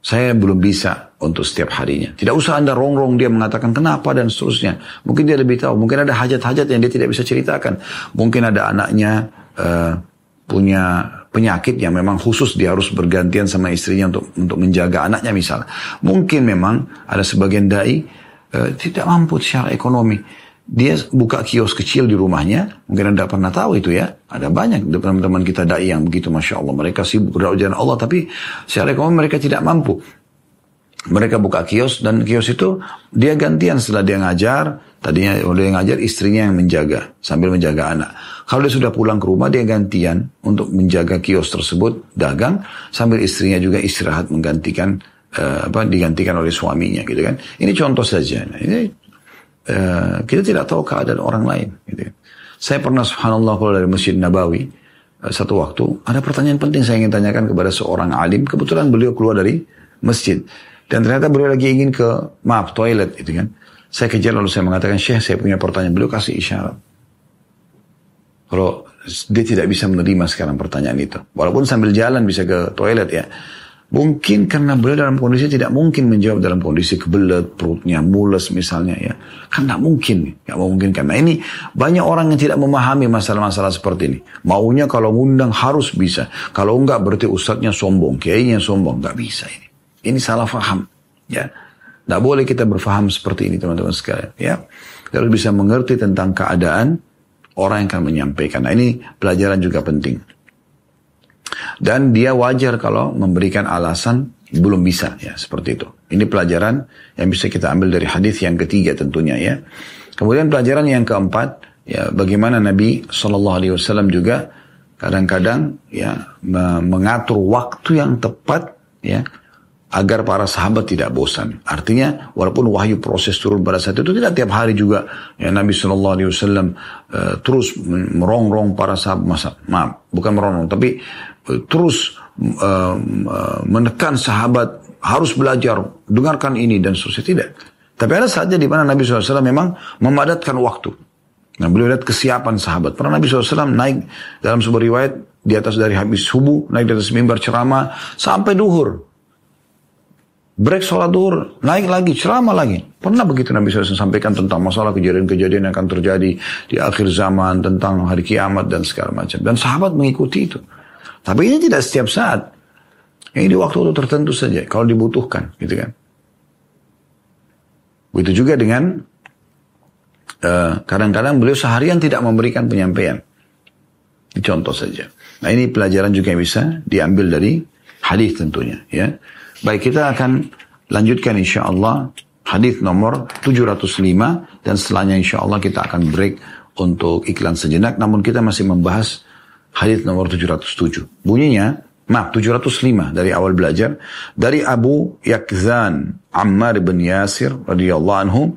saya belum bisa untuk setiap harinya. Tidak usah anda rongrong dia mengatakan kenapa dan seterusnya. Mungkin dia lebih tahu. Mungkin ada hajat-hajat yang dia tidak bisa ceritakan. Mungkin ada anaknya uh, punya penyakit yang memang khusus dia harus bergantian sama istrinya untuk untuk menjaga anaknya misalnya. Mungkin memang ada sebagian dai uh, tidak mampu secara ekonomi dia buka kios kecil di rumahnya, mungkin Anda pernah tahu itu ya. Ada banyak teman-teman kita dai yang begitu, Masya Allah. Mereka sibuk berdoa Allah, tapi secara ekonomi mereka tidak mampu. Mereka buka kios dan kios itu dia gantian setelah dia ngajar, Tadinya dia ngajar istrinya yang menjaga sambil menjaga anak. Kalau dia sudah pulang ke rumah dia gantian untuk menjaga kios tersebut dagang sambil istrinya juga istirahat menggantikan uh, apa digantikan oleh suaminya gitu kan. Ini contoh saja. Nah, ini uh, kita tidak tahu keadaan orang lain. Gitu. Saya pernah subhanallah kalau dari Masjid Nabawi uh, satu waktu ada pertanyaan penting saya ingin tanyakan kepada seorang alim. Kebetulan beliau keluar dari masjid dan ternyata beliau lagi ingin ke maaf toilet gitu kan. Saya kejar lalu saya mengatakan, Syekh saya punya pertanyaan. Beliau kasih isyarat. Kalau dia tidak bisa menerima sekarang pertanyaan itu. Walaupun sambil jalan bisa ke toilet ya. Mungkin karena beliau dalam kondisi tidak mungkin menjawab dalam kondisi kebelet, perutnya mules misalnya ya. Kan tidak mungkin, tidak mungkin. Karena ini banyak orang yang tidak memahami masalah-masalah seperti ini. Maunya kalau ngundang harus bisa. Kalau enggak berarti ustadznya sombong, kiainya sombong. Enggak bisa ini. Ini salah faham. Ya. Tidak boleh kita berfaham seperti ini teman-teman sekalian. Ya, kita harus bisa mengerti tentang keadaan orang yang akan menyampaikan. Nah ini pelajaran juga penting. Dan dia wajar kalau memberikan alasan belum bisa ya seperti itu. Ini pelajaran yang bisa kita ambil dari hadis yang ketiga tentunya ya. Kemudian pelajaran yang keempat ya bagaimana Nabi Shallallahu Alaihi Wasallam juga kadang-kadang ya mengatur waktu yang tepat ya agar para sahabat tidak bosan. Artinya walaupun wahyu proses turun pada saat itu tidak tiap hari juga ya Nabi Shallallahu Alaihi Wasallam uh, terus merongrong para sahabat masa maaf bukan merongrong tapi uh, terus uh, uh, menekan sahabat harus belajar dengarkan ini dan seterusnya tidak. Tapi ada saatnya di mana Nabi SAW memang memadatkan waktu. Nah beliau lihat kesiapan sahabat. Pernah Nabi SAW naik dalam sebuah riwayat di atas dari habis subuh, naik di atas mimbar ceramah sampai duhur break sholat duhur, naik lagi, ceramah lagi. Pernah begitu Nabi SAW sampaikan tentang masalah kejadian-kejadian yang akan terjadi di akhir zaman, tentang hari kiamat dan segala macam. Dan sahabat mengikuti itu. Tapi ini tidak setiap saat. Ini di waktu-waktu tertentu saja, kalau dibutuhkan, gitu kan. Begitu juga dengan eh, kadang-kadang beliau seharian tidak memberikan penyampaian. Contoh saja. Nah ini pelajaran juga yang bisa diambil dari hadis tentunya, ya. Baik, kita akan lanjutkan insya Allah hadis nomor 705 dan setelahnya insya Allah kita akan break untuk iklan sejenak. Namun kita masih membahas hadis nomor 707. Bunyinya, maaf 705 dari awal belajar dari Abu Yakzan Ammar bin Yasir radhiyallahu anhu.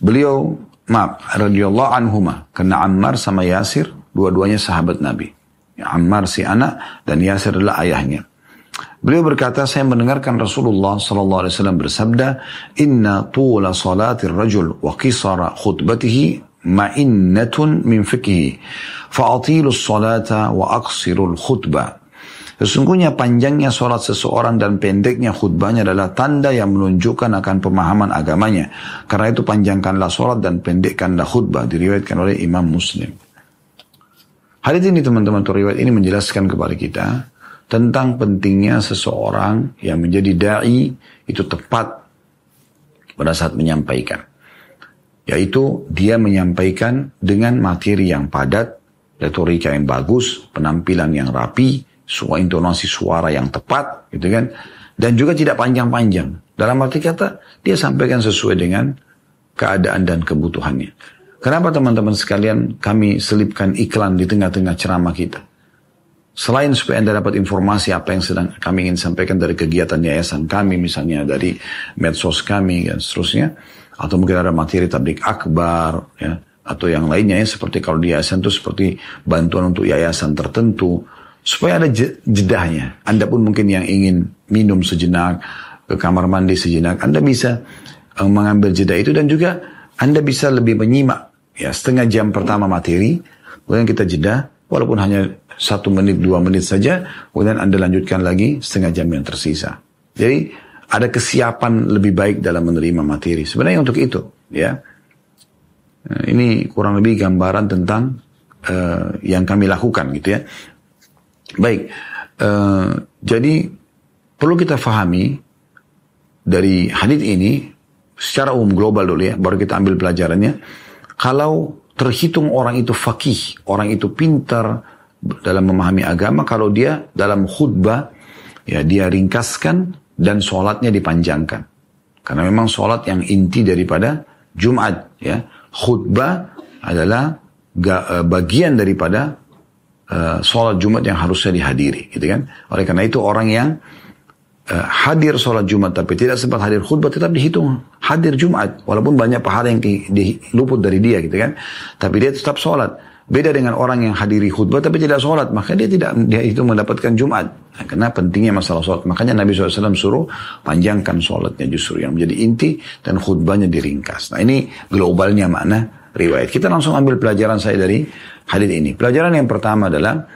Beliau maaf radhiyallahu anhuma karena Ammar sama Yasir dua-duanya sahabat Nabi. Ammar si anak dan Yasir adalah ayahnya. Beliau berkata, saya mendengarkan Rasulullah sallallahu alaihi wasallam bersabda, "Inna tula salatir rajul wa qisara khutbatihi ma'innatun min fikhi. Fa'atilu salata wa aqsirul khutbah." Sesungguhnya panjangnya sholat seseorang dan pendeknya khutbahnya adalah tanda yang menunjukkan akan pemahaman agamanya. Karena itu panjangkanlah sholat dan pendekkanlah khutbah. Diriwayatkan oleh Imam Muslim. Hadis ini teman-teman, riwayat ini menjelaskan kepada kita tentang pentingnya seseorang yang menjadi dai itu tepat pada saat menyampaikan. Yaitu dia menyampaikan dengan materi yang padat, retorika yang bagus, penampilan yang rapi, suara intonasi suara yang tepat, gitu kan. Dan juga tidak panjang-panjang. Dalam arti kata, dia sampaikan sesuai dengan keadaan dan kebutuhannya. Kenapa teman-teman sekalian kami selipkan iklan di tengah-tengah ceramah kita? Selain supaya Anda dapat informasi apa yang sedang kami ingin sampaikan dari kegiatan yayasan kami, misalnya dari medsos kami dan seterusnya, atau mungkin ada materi tablik akbar, ya, atau yang lainnya ya, seperti kalau di yayasan itu seperti bantuan untuk yayasan tertentu, supaya ada jedahnya. Anda pun mungkin yang ingin minum sejenak, ke kamar mandi sejenak, Anda bisa uh, mengambil jeda itu dan juga Anda bisa lebih menyimak ya setengah jam pertama materi, kemudian kita jeda, walaupun hanya satu menit, dua menit saja, kemudian Anda lanjutkan lagi setengah jam yang tersisa. Jadi ada kesiapan lebih baik dalam menerima materi. Sebenarnya untuk itu, ya. Nah, ini kurang lebih gambaran tentang uh, yang kami lakukan gitu ya. Baik, uh, jadi perlu kita fahami dari hadis ini secara umum global dulu ya, baru kita ambil pelajarannya. Kalau terhitung orang itu fakih, orang itu pintar, dalam memahami agama kalau dia dalam khutbah ya dia ringkaskan dan sholatnya dipanjangkan. Karena memang sholat yang inti daripada Jumat ya. khutbah adalah eh, bagian daripada uh, sholat Jumat yang harusnya dihadiri, gitu kan? Oleh karena itu orang yang uh, hadir sholat Jumat tapi tidak sempat hadir khutbah tetap dihitung hadir Jumat, walaupun banyak pahala yang di, di, luput dari dia, gitu kan? Tapi dia tetap sholat. Beda dengan orang yang hadiri khutbah tapi tidak sholat, maka dia tidak dia itu mendapatkan Jumat. Nah, karena pentingnya masalah sholat. Makanya Nabi SAW suruh panjangkan sholatnya justru yang menjadi inti dan khutbahnya diringkas. Nah ini globalnya makna riwayat. Kita langsung ambil pelajaran saya dari hadis ini. Pelajaran yang pertama adalah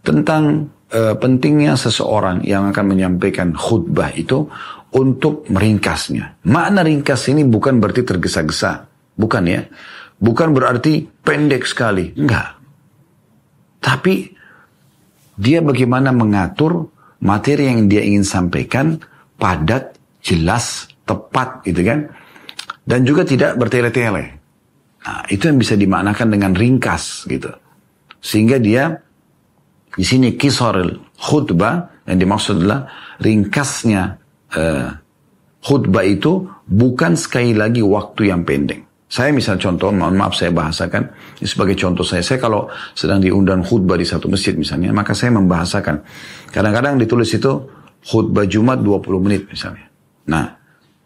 tentang uh, pentingnya seseorang yang akan menyampaikan khutbah itu untuk meringkasnya. Makna ringkas ini bukan berarti tergesa-gesa. Bukan ya. Bukan berarti pendek sekali. Enggak. Tapi dia bagaimana mengatur materi yang dia ingin sampaikan padat, jelas, tepat gitu kan. Dan juga tidak bertele-tele. Nah, itu yang bisa dimaknakan dengan ringkas gitu. Sehingga dia di sini kisaril khutbah yang dimaksud adalah ringkasnya uh, khutbah itu bukan sekali lagi waktu yang pendek. Saya misal contoh, mohon maaf saya bahasakan, sebagai contoh saya, saya kalau sedang diundang khutbah di satu masjid misalnya, maka saya membahasakan. Kadang-kadang ditulis itu khutbah Jumat 20 menit misalnya. Nah,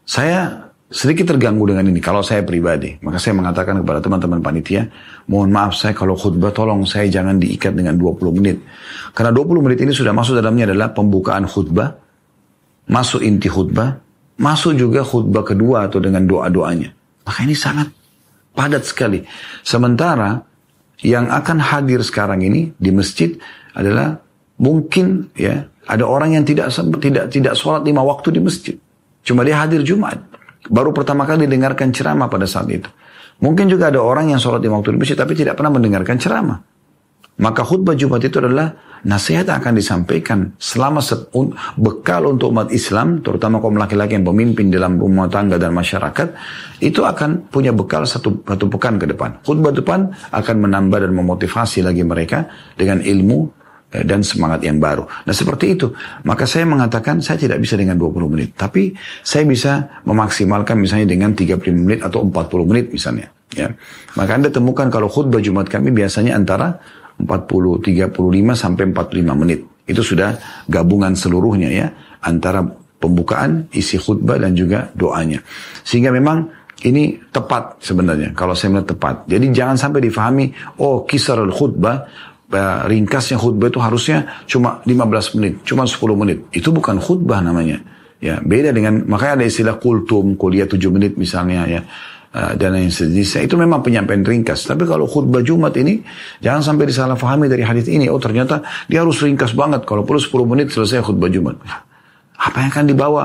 saya sedikit terganggu dengan ini kalau saya pribadi. Maka saya mengatakan kepada teman-teman panitia, mohon maaf saya kalau khutbah tolong saya jangan diikat dengan 20 menit. Karena 20 menit ini sudah masuk dalamnya adalah pembukaan khutbah, masuk inti khutbah, masuk juga khutbah kedua atau dengan doa-doanya. Maka ini sangat padat sekali. Sementara yang akan hadir sekarang ini di masjid adalah mungkin ya ada orang yang tidak tidak tidak sholat lima waktu di masjid. Cuma dia hadir Jumat. Baru pertama kali dengarkan ceramah pada saat itu. Mungkin juga ada orang yang sholat lima waktu di masjid tapi tidak pernah mendengarkan ceramah. Maka khutbah Jumat itu adalah nasihat akan disampaikan selama bekal untuk umat Islam, terutama kaum laki-laki yang pemimpin dalam rumah tangga dan masyarakat, itu akan punya bekal satu, satu pekan ke depan. Khutbah depan akan menambah dan memotivasi lagi mereka dengan ilmu dan semangat yang baru. Nah seperti itu. Maka saya mengatakan saya tidak bisa dengan 20 menit. Tapi saya bisa memaksimalkan misalnya dengan 35 menit atau 40 menit misalnya. Ya. Maka Anda temukan kalau khutbah Jumat kami biasanya antara 40, 35 sampai 45 menit. Itu sudah gabungan seluruhnya ya antara pembukaan, isi khutbah dan juga doanya. Sehingga memang ini tepat sebenarnya kalau saya melihat tepat. Jadi jangan sampai difahami oh kisar khutbah eh, ringkasnya khutbah itu harusnya cuma 15 menit, cuma 10 menit. Itu bukan khutbah namanya. Ya, beda dengan makanya ada istilah kultum, kuliah 7 menit misalnya ya. Eh, dan yang sejenisnya itu memang penyampaian ringkas. Tapi kalau khutbah Jumat ini jangan sampai disalahfahami dari hadis ini. Oh ternyata dia harus ringkas banget. Kalau perlu 10 menit selesai khutbah Jumat. Apa yang akan dibawa?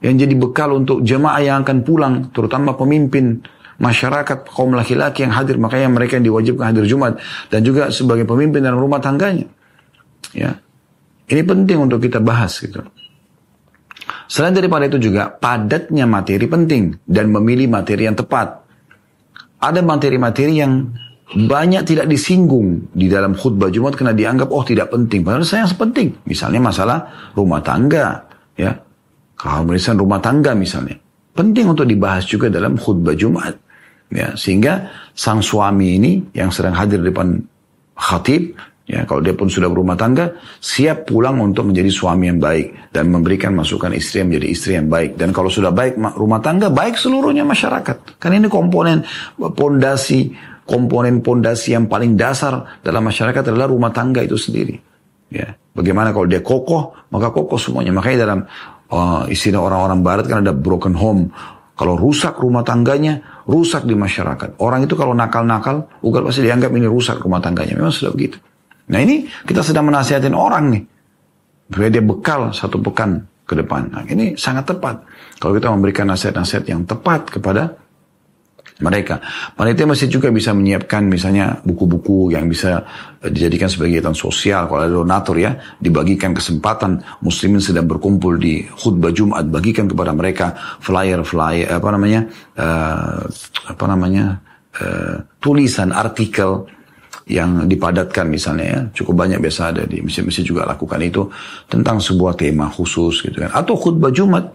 Yang jadi bekal untuk jemaah yang akan pulang, terutama pemimpin masyarakat kaum laki-laki yang hadir, makanya mereka yang diwajibkan hadir Jumat dan juga sebagai pemimpin dalam rumah tangganya. Ya, ini penting untuk kita bahas gitu. Selain daripada itu juga padatnya materi penting dan memilih materi yang tepat. Ada materi-materi yang banyak tidak disinggung di dalam khutbah Jumat karena dianggap oh tidak penting. Padahal saya yang penting. Misalnya masalah rumah tangga, ya keharmonisan rumah tangga misalnya. Penting untuk dibahas juga dalam khutbah Jumat. Ya, sehingga sang suami ini yang sedang hadir di depan khatib Ya, kalau dia pun sudah berumah tangga, siap pulang untuk menjadi suami yang baik dan memberikan masukan istri yang menjadi istri yang baik. Dan kalau sudah baik rumah tangga, baik seluruhnya masyarakat. Karena ini komponen pondasi, komponen pondasi yang paling dasar dalam masyarakat adalah rumah tangga itu sendiri. Ya, bagaimana kalau dia kokoh, maka kokoh semuanya. Makanya dalam uh, istilah orang-orang Barat kan ada broken home. Kalau rusak rumah tangganya, rusak di masyarakat. Orang itu kalau nakal-nakal, ugal pasti dianggap ini rusak rumah tangganya. Memang sudah begitu. Nah ini kita sedang menasihatin orang nih. Supaya dia bekal satu pekan ke depan. Nah, ini sangat tepat. Kalau kita memberikan nasihat-nasihat yang tepat kepada mereka. Panitia masih juga bisa menyiapkan misalnya buku-buku yang bisa eh, dijadikan sebagai kegiatan sosial. Kalau ada donatur ya, dibagikan kesempatan muslimin sedang berkumpul di khutbah Jumat, bagikan kepada mereka flyer-flyer, apa namanya, uh, apa namanya, uh, tulisan, artikel, yang dipadatkan misalnya ya cukup banyak biasa ada di masjid-masjid juga lakukan itu tentang sebuah tema khusus gitu kan atau khutbah Jumat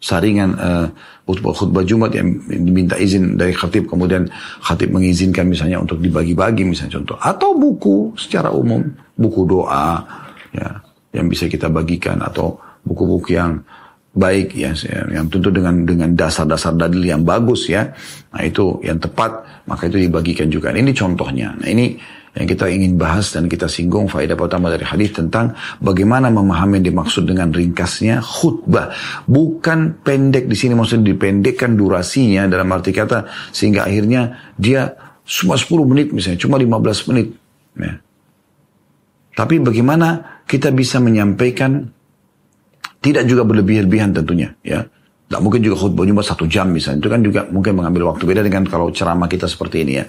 saringan uh, khutbah, khutbah Jumat yang diminta izin dari khatib. Kemudian khatib mengizinkan misalnya untuk dibagi-bagi misalnya contoh. Atau buku secara umum buku doa ya yang bisa kita bagikan. Atau buku-buku yang baik ya yang tentu dengan dengan dasar-dasar dalil yang bagus ya. Nah itu yang tepat maka itu dibagikan juga. Ini contohnya. Nah ini yang kita ingin bahas dan kita singgung faedah pertama dari hadis tentang bagaimana memahami dimaksud dengan ringkasnya khutbah. Bukan pendek di sini maksudnya dipendekkan durasinya dalam arti kata sehingga akhirnya dia cuma 10 menit misalnya, cuma 15 menit. Ya. Tapi bagaimana kita bisa menyampaikan tidak juga berlebih-lebihan tentunya ya. Tidak mungkin juga khutbah cuma satu jam misalnya. Itu kan juga mungkin mengambil waktu beda dengan kalau ceramah kita seperti ini ya.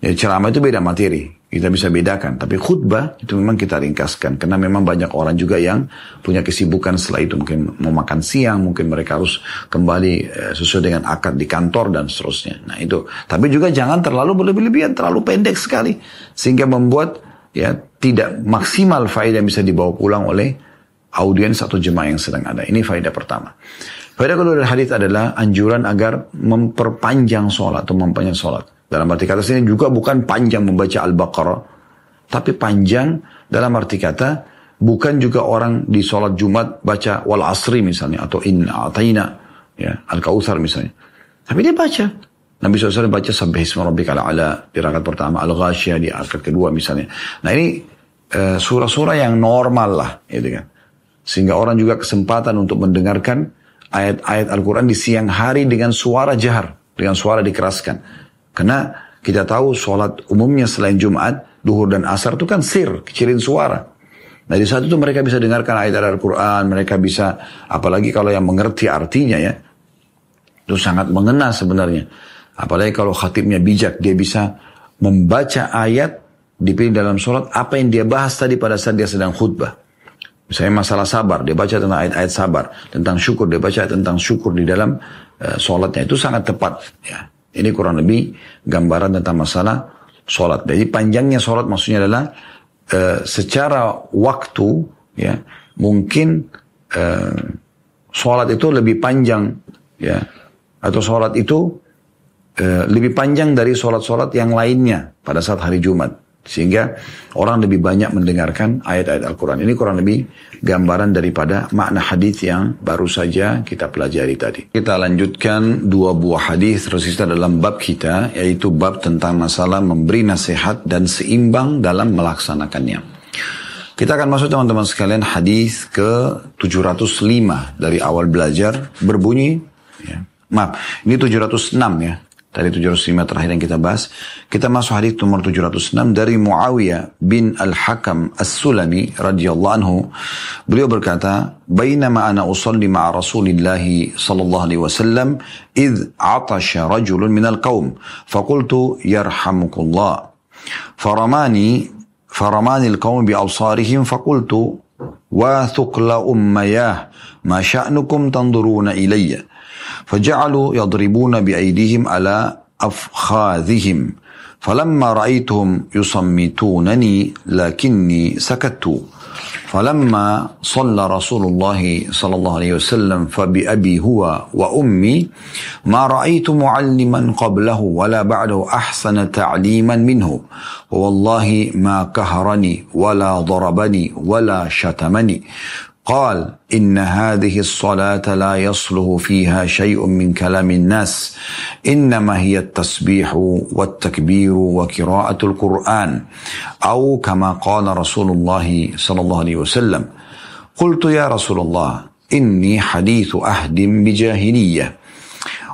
Ya ceramah itu beda materi. Kita bisa bedakan. Tapi khutbah itu memang kita ringkaskan. Karena memang banyak orang juga yang punya kesibukan setelah itu. Mungkin mau makan siang. Mungkin mereka harus kembali eh, sesuai dengan akad di kantor dan seterusnya. Nah itu. Tapi juga jangan terlalu berlebih-lebihan. Terlalu pendek sekali. Sehingga membuat ya tidak maksimal faedah bisa dibawa pulang oleh audiens atau jemaah yang sedang ada. Ini faedah pertama. Faedah kedua dari hadis adalah anjuran agar memperpanjang sholat atau memperpanjang sholat. Dalam arti kata sini juga bukan panjang membaca Al-Baqarah, tapi panjang dalam arti kata bukan juga orang di sholat Jumat baca wal asri misalnya atau in ataina ya al kautsar misalnya. Tapi dia baca. Nabi SAW baca Sabbih Isma Rabbika ala di rakaat pertama, Al-Ghasyiyah di rakaat kedua misalnya. Nah ini uh, surah-surah yang normal lah, gitu kan. Sehingga orang juga kesempatan untuk mendengarkan ayat-ayat Al-Quran di siang hari dengan suara jahar, dengan suara dikeraskan. Karena kita tahu sholat umumnya selain Jumat, duhur dan asar itu kan sir, kecilin suara. Nah di saat itu mereka bisa dengarkan ayat Al-Quran, mereka bisa, apalagi kalau yang mengerti artinya ya, itu sangat mengena sebenarnya. Apalagi kalau khatibnya bijak, dia bisa membaca ayat dipilih dalam sholat apa yang dia bahas tadi pada saat dia sedang khutbah. Misalnya masalah sabar, dia baca tentang ayat-ayat sabar, tentang syukur, dia baca tentang syukur di dalam uh, sholatnya. Itu sangat tepat. Ya. Ini kurang lebih gambaran tentang masalah sholat. Jadi panjangnya sholat maksudnya adalah uh, secara waktu, ya mungkin uh, sholat itu lebih panjang, ya atau sholat itu uh, lebih panjang dari sholat-sholat yang lainnya pada saat hari Jumat. Sehingga orang lebih banyak mendengarkan ayat-ayat Al-Quran. Ini kurang lebih gambaran daripada makna hadis yang baru saja kita pelajari tadi. Kita lanjutkan dua buah hadis terus kita dalam bab kita, yaitu bab tentang masalah memberi nasihat dan seimbang dalam melaksanakannya. Kita akan masuk teman-teman sekalian hadis ke 705 dari awal belajar berbunyi ya. Maaf, ini 706 ya. Tadi 705 terakhir yang kita bahas. Kita masuk hadis nomor 706 dari Muawiyah bin Al-Hakam As-Sulami radhiyallahu anhu. Beliau berkata, "Bainama ana usalli ma'a Rasulillah sallallahu alaihi wasallam, id 'atasha rajulun min al-qaum, faqultu yarhamukullah." Al-qaum bi absarihim faqultu wa thuqla ummayah ma sya'nukum tanzuruna ilayya فجعلوا يضربون بأيديهم على أفخاذهم. فلما رأيتهم يصمتونني لكني سكت. فلما صلى رسول الله صلى الله عليه وسلم فبأبي هو وأمي ما رأيت معلما قبله ولا بعده أحسن تعليما منه. والله ما كهرني ولا ضربني ولا شتمني. قال إن هذه الصلاة لا يصله فيها شيء من كلام الناس. إنما هي التسبيح والتكبير وقراءة القرآن. أو كما قال رسول الله صلى الله عليه وسلم قلت يا رسول الله إني حديث أهد بجاهلية.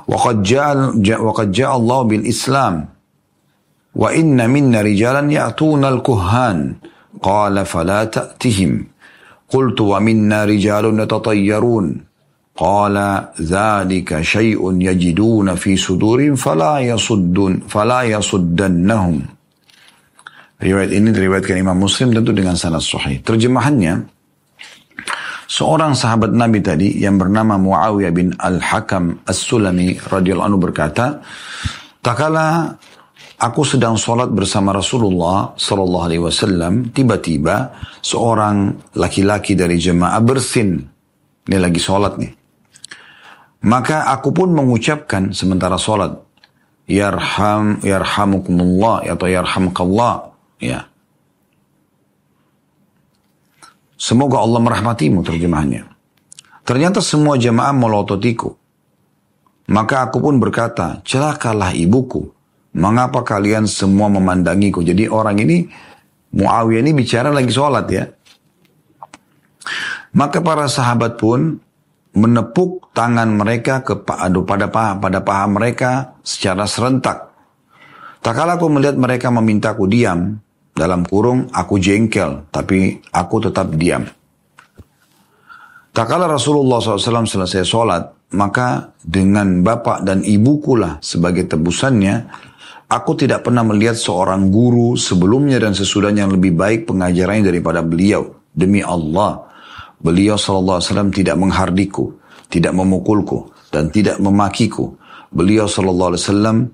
وقد جاء وقد جاء الله بالإسلام. وإن منا رجالا يأتون الكهان. قال فلا تأتهم. قلت ومنا رجال يتطيرون قال ذلك شيء يجدون في صدورهم فلا يصدون فلا يصدنهم Riwayat ini diriwayatkan Imam Muslim tentu dengan sanad sahih. Terjemahannya, seorang sahabat Nabi tadi yang bernama Muawiyah bin Al-Hakam As-Sulami radhiyallahu anhu berkata, tak kala Aku sedang sholat bersama Rasulullah Sallallahu Alaihi Wasallam. Tiba-tiba seorang laki-laki dari jemaah bersin. Ini lagi sholat nih. Maka aku pun mengucapkan sementara sholat. Yarham, yarhamukumullah atau yarhamkallah. Ya. Semoga Allah merahmatimu terjemahannya. Ternyata semua jemaah melototiku. Maka aku pun berkata, celakalah ibuku. Mengapa kalian semua memandangiku? Jadi orang ini, Muawiyah ini bicara lagi sholat ya. Maka para sahabat pun menepuk tangan mereka ke pada paha pada paha mereka secara serentak. Tak kala aku melihat mereka memintaku diam, dalam kurung, aku jengkel, tapi aku tetap diam. Tak kala Rasulullah SAW selesai sholat, maka dengan bapak dan ibukulah sebagai tebusannya, aku tidak pernah melihat seorang guru sebelumnya dan sesudahnya yang lebih baik pengajarannya daripada beliau. Demi Allah, beliau SAW tidak menghardiku, tidak memukulku, dan tidak memakiku. Beliau SAW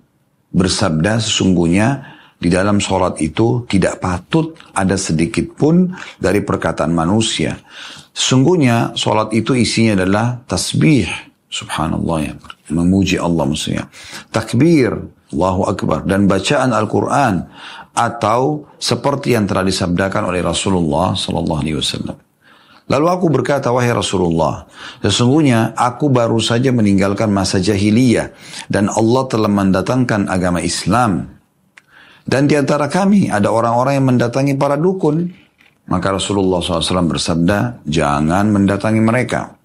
bersabda sesungguhnya di dalam sholat itu tidak patut ada sedikit pun dari perkataan manusia. Sesungguhnya sholat itu isinya adalah tasbih. Subhanallah ya. Memuji Allah maksudnya. Takbir. Allahu Akbar. Dan bacaan Al-Quran. Atau seperti yang telah disabdakan oleh Rasulullah Sallallahu Alaihi Wasallam. Lalu aku berkata, wahai Rasulullah, sesungguhnya aku baru saja meninggalkan masa jahiliyah dan Allah telah mendatangkan agama Islam dan di antara kami ada orang-orang yang mendatangi para dukun. Maka Rasulullah SAW bersabda, jangan mendatangi mereka.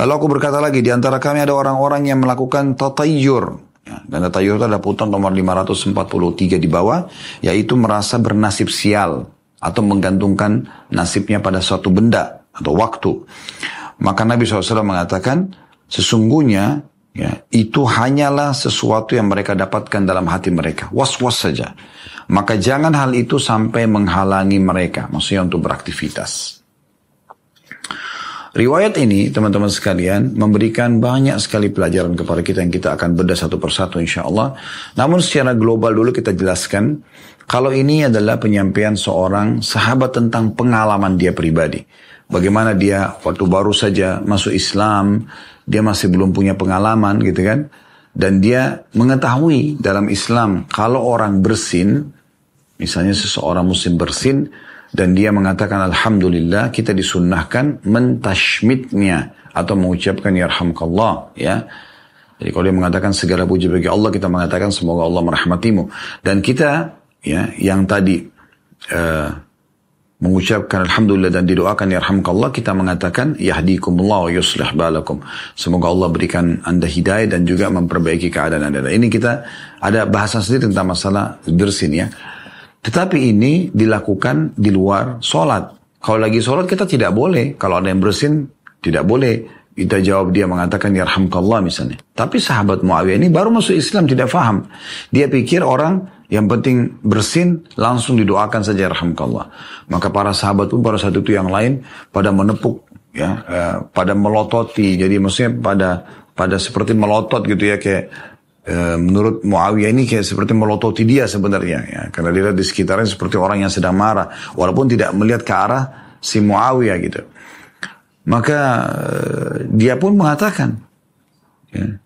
Lalu aku berkata lagi, di antara kami ada orang-orang yang melakukan tatayur. Ya, dan tatayur itu ada putan nomor 543 di bawah, yaitu merasa bernasib sial atau menggantungkan nasibnya pada suatu benda atau waktu. Maka Nabi SAW mengatakan, sesungguhnya Ya, itu hanyalah sesuatu yang mereka dapatkan dalam hati mereka. Was-was saja. Maka jangan hal itu sampai menghalangi mereka. Maksudnya untuk beraktivitas. Riwayat ini, teman-teman sekalian, memberikan banyak sekali pelajaran kepada kita yang kita akan bedah satu persatu insya Allah. Namun secara global dulu kita jelaskan, kalau ini adalah penyampaian seorang sahabat tentang pengalaman dia pribadi. Bagaimana dia waktu baru saja masuk Islam, dia masih belum punya pengalaman gitu kan. Dan dia mengetahui dalam Islam kalau orang bersin, misalnya seseorang muslim bersin, dan dia mengatakan Alhamdulillah kita disunnahkan mentashmitnya atau mengucapkan yarhamkallah ya. Jadi kalau dia mengatakan segala puji bagi Allah kita mengatakan semoga Allah merahmatimu dan kita ya yang tadi uh, mengucapkan alhamdulillah dan didoakan ya yarhamkallah kita mengatakan yahdikumullah wa yuslih balakum. Semoga Allah berikan Anda hidayah dan juga memperbaiki keadaan Anda. Ini kita ada bahasa sendiri tentang masalah bersin ya. Tetapi ini dilakukan di luar sholat. Kalau lagi sholat kita tidak boleh. Kalau ada yang bersin tidak boleh. Kita jawab dia mengatakan yarhamkallah misalnya. Tapi sahabat Muawiyah ini baru masuk Islam tidak faham. Dia pikir orang yang penting bersin, langsung didoakan saja rahmatullah. Maka para sahabat pun pada saat itu yang lain pada menepuk, ya, eh, pada melototi. Jadi maksudnya pada pada seperti melotot gitu ya kayak eh, menurut Muawiyah ini kayak seperti melototi dia sebenarnya ya. Karena dia di sekitarnya seperti orang yang sedang marah walaupun tidak melihat ke arah si Muawiyah gitu. Maka eh, dia pun mengatakan ya,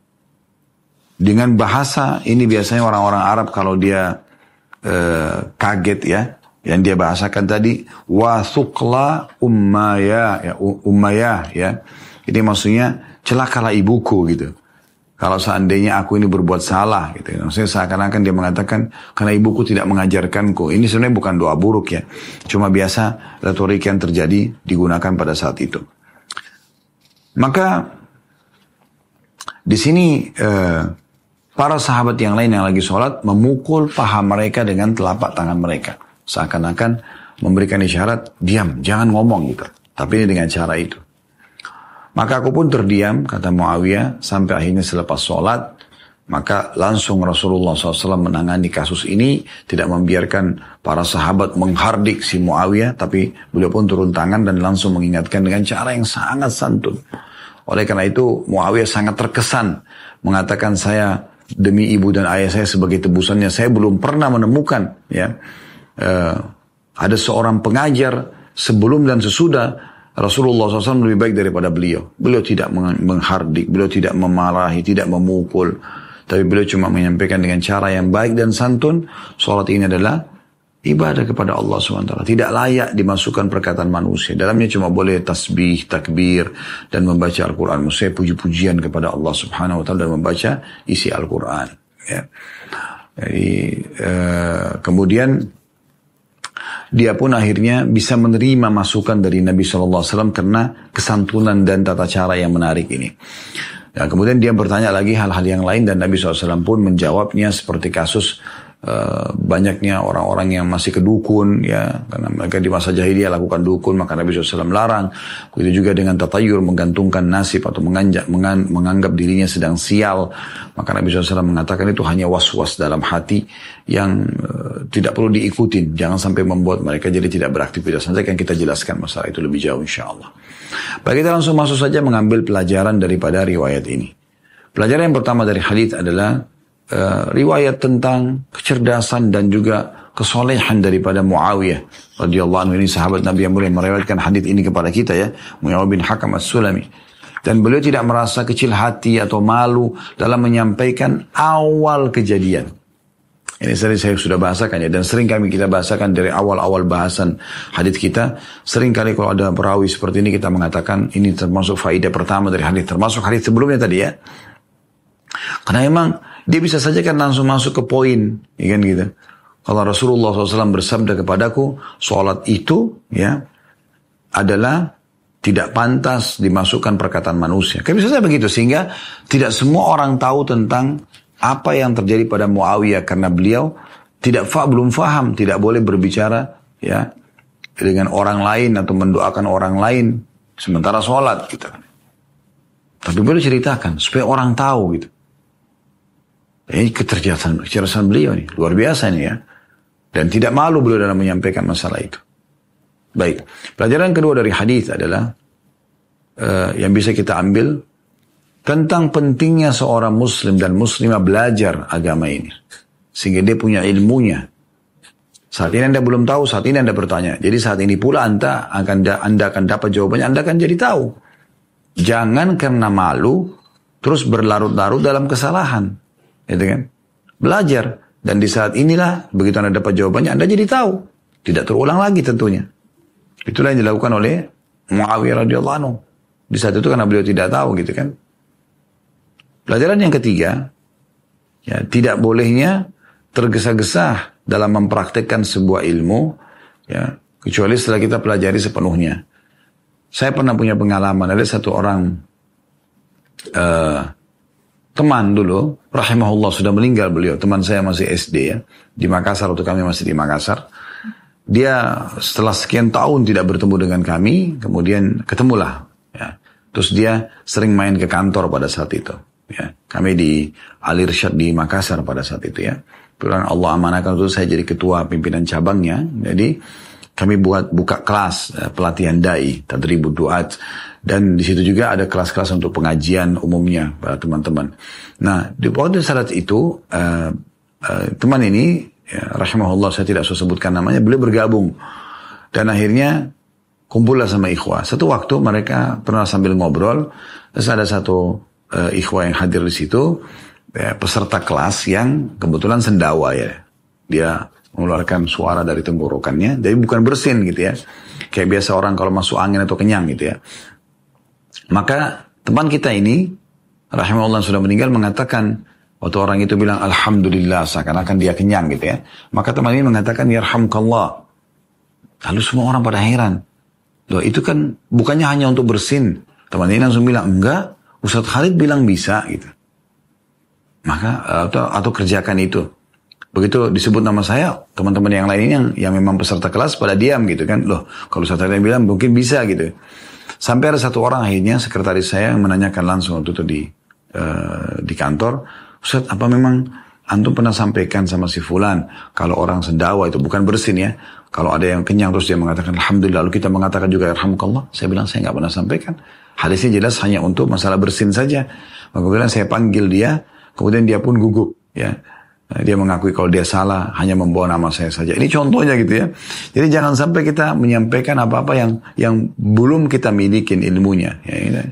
dengan bahasa ini biasanya orang-orang Arab kalau dia uh, kaget ya yang dia bahasakan tadi wasukla ummaya ya ummaya ya. Ini maksudnya celakalah ibuku gitu kalau seandainya aku ini berbuat salah gitu maksudnya seakan-akan dia mengatakan karena ibuku tidak mengajarkanku ini sebenarnya bukan doa buruk ya cuma biasa retorik yang terjadi digunakan pada saat itu maka di sini uh, Para sahabat yang lain yang lagi sholat memukul paha mereka dengan telapak tangan mereka. Seakan-akan memberikan isyarat, diam, jangan ngomong gitu. Tapi ini dengan cara itu. Maka aku pun terdiam, kata Muawiyah, sampai akhirnya selepas sholat, maka langsung Rasulullah SAW menangani kasus ini, tidak membiarkan para sahabat menghardik si Muawiyah, tapi beliau pun turun tangan dan langsung mengingatkan dengan cara yang sangat santun. Oleh karena itu Muawiyah sangat terkesan mengatakan saya demi ibu dan ayah saya sebagai tebusannya saya belum pernah menemukan ya uh, ada seorang pengajar sebelum dan sesudah Rasulullah SAW lebih baik daripada beliau. Beliau tidak menghardik, beliau tidak memarahi, tidak memukul. Tapi beliau cuma menyampaikan dengan cara yang baik dan santun. Sholat ini adalah ibadah kepada Allah SWT. Tidak layak dimasukkan perkataan manusia. Dalamnya cuma boleh tasbih, takbir, dan membaca Al-Quran. Maksudnya puji-pujian kepada Allah Subhanahu Taala dan membaca isi Al-Quran. Ya. Jadi, uh, kemudian dia pun akhirnya bisa menerima masukan dari Nabi SAW karena kesantunan dan tata cara yang menarik ini. Ya, kemudian dia bertanya lagi hal-hal yang lain dan Nabi SAW pun menjawabnya seperti kasus uh, banyaknya orang-orang yang masih kedukun ya karena mereka di masa jahiliyah lakukan dukun maka Nabi SAW larang. Begitu juga dengan tatayur menggantungkan nasib atau menganjak, mengan, menganggap dirinya sedang sial maka Nabi SAW mengatakan itu hanya was-was dalam hati yang uh, tidak perlu diikutin. Jangan sampai membuat mereka jadi tidak beraktivitas. Nanti akan kita jelaskan masalah itu lebih jauh insya Allah. Baik kita langsung masuk saja mengambil pelajaran daripada riwayat ini. Pelajaran yang pertama dari hadis adalah uh, riwayat tentang kecerdasan dan juga kesolehan daripada Muawiyah radhiyallahu anhu. Ini sahabat Nabi yang mulia meriwayatkan hadis ini kepada kita ya. Muawiyah bin Hakam As-Sulami. Dan beliau tidak merasa kecil hati atau malu dalam menyampaikan awal kejadian. Ini sering saya sudah bahasakan ya. Dan sering kami kita bahasakan dari awal-awal bahasan hadis kita. Sering kali kalau ada perawi seperti ini kita mengatakan ini termasuk faedah pertama dari hadis. Termasuk hadis sebelumnya tadi ya. Karena emang dia bisa saja kan langsung masuk ke poin, ya kan gitu. Kalau Rasulullah SAW bersabda kepadaku, sholat itu ya adalah tidak pantas dimasukkan perkataan manusia. Kan bisa saja begitu sehingga tidak semua orang tahu tentang apa yang terjadi pada Muawiyah karena beliau tidak fa belum faham tidak boleh berbicara ya dengan orang lain atau mendoakan orang lain sementara sholat gitu. Tapi beliau ceritakan supaya orang tahu gitu. Ini kecerdasan, kecerdasan beliau nih luar biasa nih ya. Dan tidak malu beliau dalam menyampaikan masalah itu. Baik, pelajaran kedua dari hadis adalah uh, yang bisa kita ambil tentang pentingnya seorang muslim dan muslimah belajar agama ini. Sehingga dia punya ilmunya. Saat ini Anda belum tahu, saat ini Anda bertanya. Jadi saat ini pula Anda akan Anda akan dapat jawabannya, Anda akan jadi tahu. Jangan karena malu terus berlarut-larut dalam kesalahan. Gitu kan? Belajar. Dan di saat inilah begitu Anda dapat jawabannya, Anda jadi tahu. Tidak terulang lagi tentunya. Itulah yang dilakukan oleh Muawiyah radhiyallahu anhu. Di saat itu karena beliau tidak tahu gitu kan. Pelajaran yang ketiga, ya, tidak bolehnya tergesa-gesa dalam mempraktekkan sebuah ilmu, ya, kecuali setelah kita pelajari sepenuhnya. Saya pernah punya pengalaman, ada satu orang uh, teman dulu, rahimahullah sudah meninggal beliau, teman saya masih SD ya, di Makassar waktu kami masih di Makassar. Dia setelah sekian tahun tidak bertemu dengan kami, kemudian ketemulah. Ya. Terus dia sering main ke kantor pada saat itu. Ya, kami di Al Irsyad di Makassar pada saat itu ya. Kemudian Allah amanahkan itu saya jadi ketua pimpinan cabangnya. Jadi kami buat buka kelas uh, pelatihan dai, tadribud duat dan di situ juga ada kelas-kelas untuk pengajian umumnya para teman-teman. Nah, di pada saat itu uh, uh, teman ini ya, rahimahullah saya tidak usah sebutkan namanya, beliau bergabung dan akhirnya kumpullah sama ikhwah. Satu waktu mereka pernah sambil ngobrol, terus ada satu uh, ikhwah yang hadir di situ ya, peserta kelas yang kebetulan sendawa ya dia mengeluarkan suara dari tenggorokannya jadi bukan bersin gitu ya kayak biasa orang kalau masuk angin atau kenyang gitu ya maka teman kita ini rahimahullah sudah meninggal mengatakan waktu orang itu bilang alhamdulillah seakan-akan dia kenyang gitu ya maka teman ini mengatakan yarhamkallah lalu semua orang pada heran Loh itu kan bukannya hanya untuk bersin teman ini langsung bilang enggak Ustadz Khalid bilang bisa gitu. Maka atau, atau kerjakan itu. Begitu disebut nama saya, teman-teman yang lain yang yang memang peserta kelas pada diam gitu kan. Loh, kalau Ustadz Khalid bilang mungkin bisa gitu. Sampai ada satu orang akhirnya sekretaris saya yang menanyakan langsung waktu itu di uh, di kantor, Ustadz apa memang antum pernah sampaikan sama si fulan kalau orang sendawa itu bukan bersin ya. Kalau ada yang kenyang terus dia mengatakan alhamdulillah lalu kita mengatakan juga alhamdulillah. Saya bilang saya nggak pernah sampaikan. Hadisnya jelas hanya untuk masalah bersin saja. Kemudian saya panggil dia, kemudian dia pun gugup. Ya, dia mengakui kalau dia salah hanya membawa nama saya saja. Ini contohnya gitu ya. Jadi jangan sampai kita menyampaikan apa-apa yang yang belum kita milikin ilmunya. Ya, ya.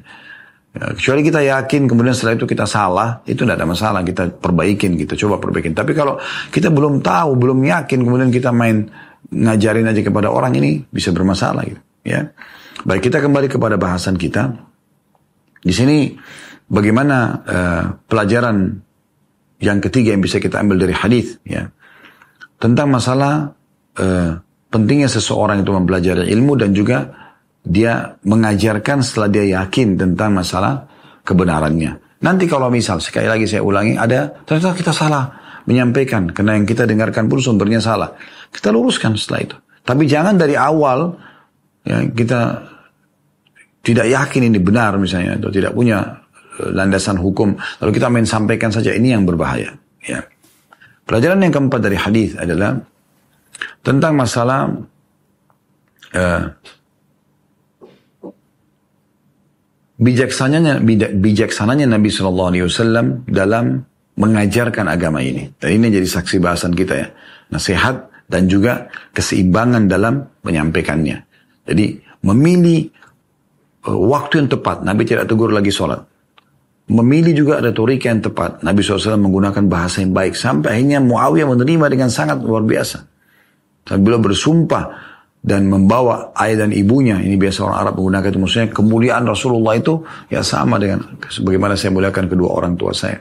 Ya, kecuali kita yakin kemudian setelah itu kita salah, itu tidak ada masalah kita perbaikin gitu, coba perbaikin. Tapi kalau kita belum tahu, belum yakin kemudian kita main ngajarin aja kepada orang ini bisa bermasalah gitu. Ya, baik kita kembali kepada bahasan kita. Di sini bagaimana uh, pelajaran yang ketiga yang bisa kita ambil dari hadis ya tentang masalah uh, pentingnya seseorang itu mempelajari ilmu dan juga dia mengajarkan setelah dia yakin tentang masalah kebenarannya. Nanti kalau misal sekali lagi saya ulangi ada ternyata kita salah menyampaikan karena yang kita dengarkan pun sumbernya salah. Kita luruskan setelah itu. Tapi jangan dari awal ya kita tidak yakin ini benar misalnya atau tidak punya landasan hukum. Lalu kita main sampaikan saja ini yang berbahaya. Ya. Pelajaran yang keempat dari hadis adalah tentang masalah uh, bijaksananya bijaksananya Nabi Shallallahu Alaihi Wasallam dalam mengajarkan agama ini. Dan ini jadi saksi bahasan kita ya. Nasihat dan juga keseimbangan dalam menyampaikannya. Jadi memilih uh, waktu yang tepat. Nabi tidak tegur lagi sholat memilih juga retorika yang tepat. Nabi SAW menggunakan bahasa yang baik. Sampai akhirnya Muawiyah menerima dengan sangat luar biasa. Sampai beliau bersumpah dan membawa ayah dan ibunya. Ini biasa orang Arab menggunakan itu. Maksudnya kemuliaan Rasulullah itu ya sama dengan sebagaimana saya muliakan kedua orang tua saya.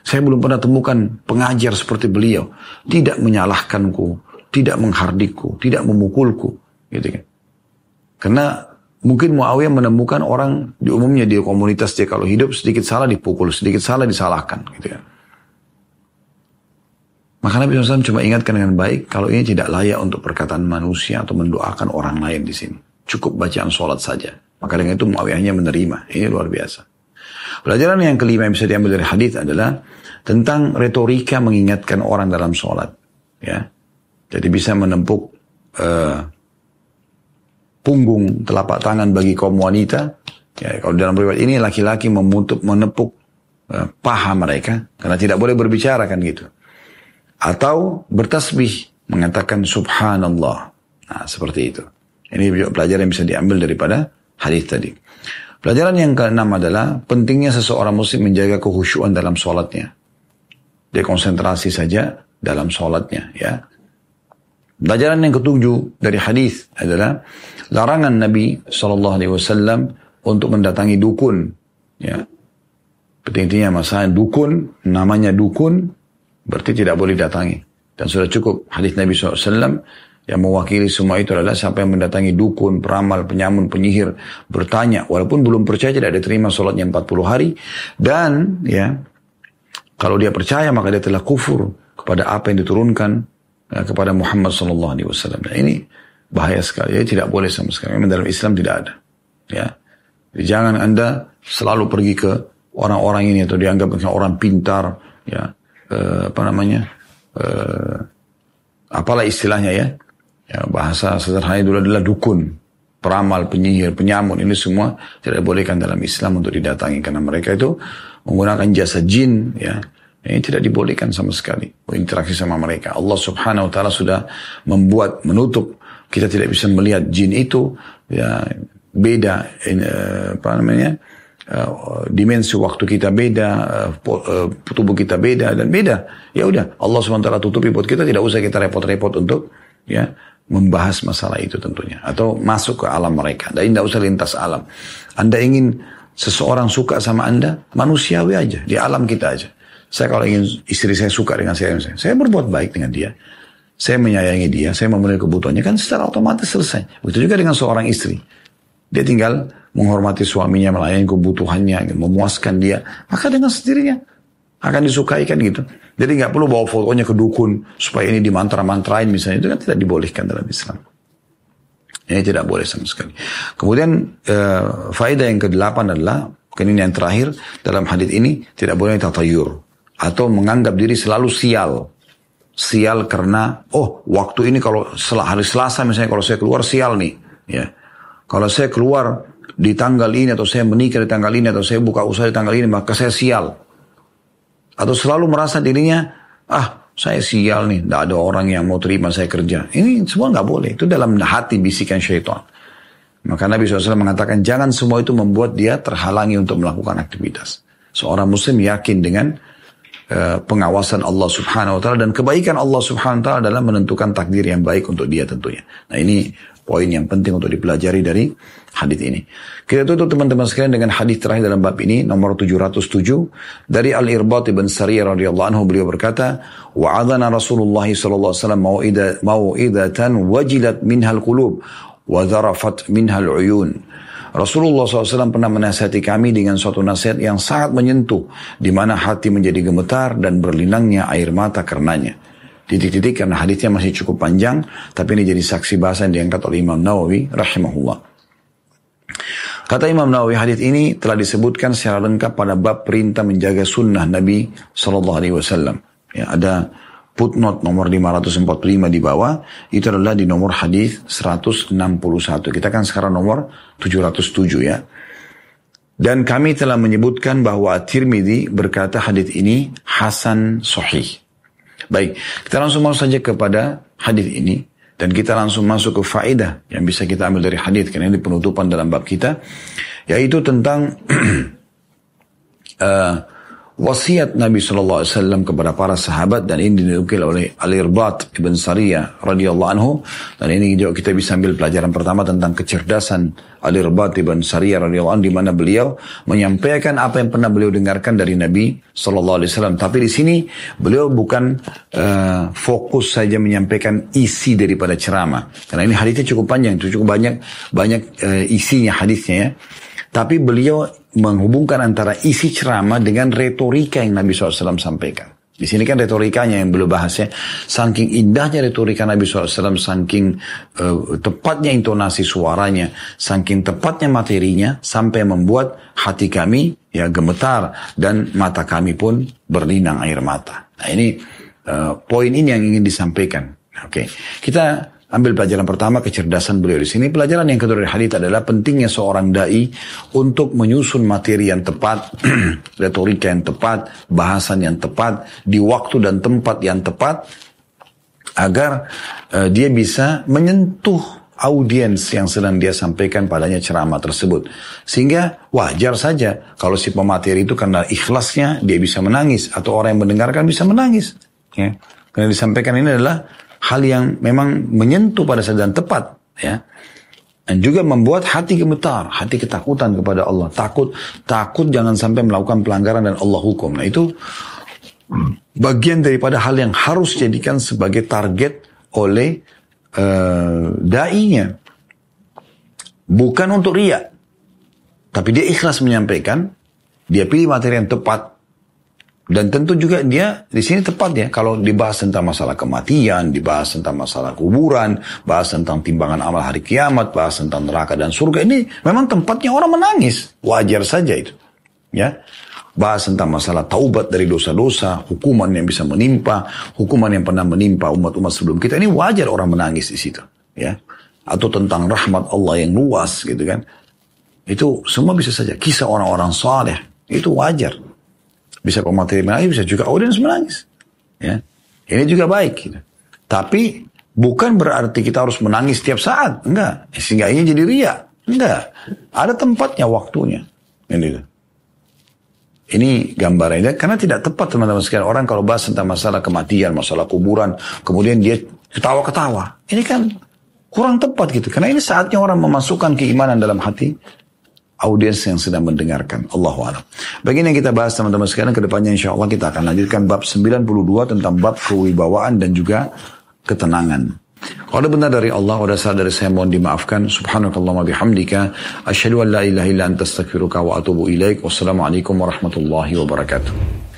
Saya belum pernah temukan pengajar seperti beliau. Tidak menyalahkanku, tidak menghardikku, tidak memukulku. Gitu kan. Karena Mungkin Muawiyah menemukan orang di umumnya di komunitas dia kalau hidup sedikit salah dipukul, sedikit salah disalahkan gitu ya. Maka Nabi SAW cuma ingatkan dengan baik kalau ini tidak layak untuk perkataan manusia atau mendoakan orang lain di sini. Cukup bacaan sholat saja. Maka dengan itu Muawiyahnya menerima. Ini luar biasa. Pelajaran yang kelima yang bisa diambil dari hadis adalah tentang retorika mengingatkan orang dalam sholat. Ya, jadi bisa menempuk uh, punggung telapak tangan bagi kaum wanita. Ya, kalau dalam riwayat ini laki-laki memutup menepuk uh, paha mereka karena tidak boleh berbicara kan gitu. Atau bertasbih mengatakan subhanallah. Nah, seperti itu. Ini juga pelajaran yang bisa diambil daripada hadis tadi. Pelajaran yang keenam adalah pentingnya seseorang muslim menjaga kehusyuan dalam sholatnya. Dia konsentrasi saja dalam sholatnya ya. Pelajaran yang ketujuh dari hadis adalah larangan Nabi Shallallahu Alaihi Wasallam untuk mendatangi dukun. Ya, intinya masalah dukun, namanya dukun, berarti tidak boleh datangi. Dan sudah cukup hadis Nabi SAW yang mewakili semua itu adalah siapa yang mendatangi dukun, peramal, penyamun, penyihir, bertanya, walaupun belum percaya tidak diterima sholatnya 40 hari, dan ya kalau dia percaya maka dia telah kufur kepada apa yang diturunkan ya, kepada Muhammad Sallallahu Alaihi Wasallam. Ini bahaya sekali. Tidak boleh sama sekali. Memang dalam Islam tidak ada. Ya. Jadi jangan Anda selalu pergi ke orang-orang ini atau dianggap orang pintar, ya, e, apa namanya, e, apalah istilahnya ya, ya bahasa sederhana itu adalah dukun, peramal, penyihir, penyamun ini semua tidak dibolehkan dalam Islam untuk didatangi karena mereka itu menggunakan jasa jin, ya, ini tidak dibolehkan sama sekali berinteraksi sama mereka. Allah Subhanahu wa taala sudah membuat menutup. Kita tidak bisa melihat jin itu ya beda uh, apa namanya uh, dimensi waktu kita beda uh, tubuh kita beda dan beda. Ya udah Allah swt tutupi buat kita tidak usah kita repot-repot untuk ya membahas masalah itu tentunya atau masuk ke alam mereka. Dan tidak usah lintas alam. Anda ingin seseorang suka sama anda? Manusiawi aja di alam kita aja saya kalau ingin istri saya suka dengan saya saya berbuat baik dengan dia saya menyayangi dia, saya memenuhi kebutuhannya, kan secara otomatis selesai. Begitu juga dengan seorang istri. Dia tinggal menghormati suaminya, melayani kebutuhannya, memuaskan dia. Maka dengan sendirinya akan disukai kan gitu. Jadi nggak perlu bawa fotonya ke dukun supaya ini dimantra-mantrain misalnya. Itu kan tidak dibolehkan dalam Islam. Ini tidak boleh sama sekali. Kemudian uh, faedah yang kedelapan adalah, mungkin ini yang terakhir dalam hadis ini tidak boleh tatayur atau menganggap diri selalu sial sial karena oh waktu ini kalau hari Selasa misalnya kalau saya keluar sial nih ya kalau saya keluar di tanggal ini atau saya menikah di tanggal ini atau saya buka usaha di tanggal ini maka saya sial atau selalu merasa dirinya ah saya sial nih, tidak ada orang yang mau terima saya kerja. Ini semua nggak boleh. Itu dalam hati bisikan syaitan. Maka Nabi SAW mengatakan jangan semua itu membuat dia terhalangi untuk melakukan aktivitas. Seorang muslim yakin dengan pengawasan Allah Subhanahu wa taala dan kebaikan Allah Subhanahu wa taala dalam menentukan takdir yang baik untuk dia tentunya. Nah, ini poin yang penting untuk dipelajari dari hadis ini. Kita tutup teman-teman sekalian dengan hadis terakhir dalam bab ini nomor 707 dari Al Irbat bin Sariyah radhiyallahu anhu beliau berkata, "Wa'adana Rasulullah sallallahu alaihi wasallam mau'idatan wajilat minhal qulub wa dharafat minhal uyun." Rasulullah SAW pernah menasihati kami dengan suatu nasihat yang sangat menyentuh, di mana hati menjadi gemetar dan berlinangnya air mata karenanya titik-titik karena hadisnya masih cukup panjang, tapi ini jadi saksi bahasa yang diangkat oleh Imam Nawawi rahimahullah. Kata Imam Nawawi hadis ini telah disebutkan secara lengkap pada bab perintah menjaga sunnah Nabi Shallallahu Alaihi Wasallam. Ya, ada footnote nomor 545 di bawah itu adalah di nomor hadis 161. Kita kan sekarang nomor 707 ya. Dan kami telah menyebutkan bahwa Tirmidzi berkata hadis ini hasan sahih. Baik, kita langsung masuk saja kepada hadis ini dan kita langsung masuk ke faedah yang bisa kita ambil dari hadis karena ini penutupan dalam bab kita yaitu tentang uh, <clears throat> wasiat Nabi Shallallahu Alaihi Wasallam kepada para sahabat dan ini dinukil oleh Al-Irbat ibn Sariyah radhiyallahu anhu. Dan ini juga kita bisa ambil pelajaran pertama tentang kecerdasan Al-Irbat ibn Sariyah radhiyallahu anhu di mana beliau menyampaikan apa yang pernah beliau dengarkan dari Nabi Shallallahu Alaihi Wasallam. Tapi di sini beliau bukan uh, fokus saja menyampaikan isi daripada ceramah. Karena ini hadisnya cukup panjang cukup banyak banyak uh, isinya hadisnya ya. Tapi beliau menghubungkan antara isi ceramah dengan retorika yang Nabi SAW sampaikan. Di sini kan retorikanya yang belum bahas ya. Saking indahnya retorika Nabi SAW, saking uh, tepatnya intonasi suaranya, saking tepatnya materinya, sampai membuat hati kami ya gemetar dan mata kami pun berlinang air mata. Nah ini uh, poin ini yang ingin disampaikan. Oke, okay. kita Ambil pelajaran pertama kecerdasan beliau di sini. Pelajaran yang kedua dari hadits adalah pentingnya seorang dai untuk menyusun materi yang tepat, <clears throat> retorika yang tepat, bahasan yang tepat, di waktu dan tempat yang tepat, agar uh, dia bisa menyentuh audiens yang sedang dia sampaikan padanya ceramah tersebut. Sehingga wajar saja kalau si pemateri itu karena ikhlasnya dia bisa menangis atau orang yang mendengarkan bisa menangis. Ya. Karena disampaikan ini adalah hal yang memang menyentuh pada saat dan tepat ya dan juga membuat hati gemetar, hati ketakutan kepada Allah, takut takut jangan sampai melakukan pelanggaran dan Allah hukum. Nah itu bagian daripada hal yang harus jadikan sebagai target oleh uh, dai-nya. Bukan untuk ria. Tapi dia ikhlas menyampaikan, dia pilih materi yang tepat, dan tentu juga dia di sini tepat ya kalau dibahas tentang masalah kematian, dibahas tentang masalah kuburan, bahas tentang timbangan amal hari kiamat, bahas tentang neraka dan surga ini memang tempatnya orang menangis. Wajar saja itu. Ya. Bahas tentang masalah taubat dari dosa-dosa, hukuman yang bisa menimpa, hukuman yang pernah menimpa umat-umat sebelum kita ini wajar orang menangis di situ, ya. Atau tentang rahmat Allah yang luas gitu kan. Itu semua bisa saja kisah orang-orang saleh, itu wajar. Bisa pemateri menangis, bisa juga audiens menangis. Ya. Ini juga baik. Gitu. Tapi bukan berarti kita harus menangis setiap saat. Enggak. Sehingga ini jadi ria. Enggak. Ada tempatnya, waktunya. Ini. Ini gambarannya. Karena tidak tepat teman-teman sekalian. Orang kalau bahas tentang masalah kematian, masalah kuburan. Kemudian dia ketawa-ketawa. Ini kan kurang tepat gitu. Karena ini saatnya orang memasukkan keimanan dalam hati audiens yang sedang mendengarkan. Allah alam. Begini yang kita bahas teman-teman sekarang ke depannya insya Allah kita akan lanjutkan bab 92 tentang bab kewibawaan dan juga ketenangan. Kalau benar dari Allah, ada salah dari saya mohon dimaafkan. Subhanakallah bihamdika. Asyhadu an la ilaha illa anta astaghfiruka wa atubu ilaik. Wassalamualaikum warahmatullahi wabarakatuh.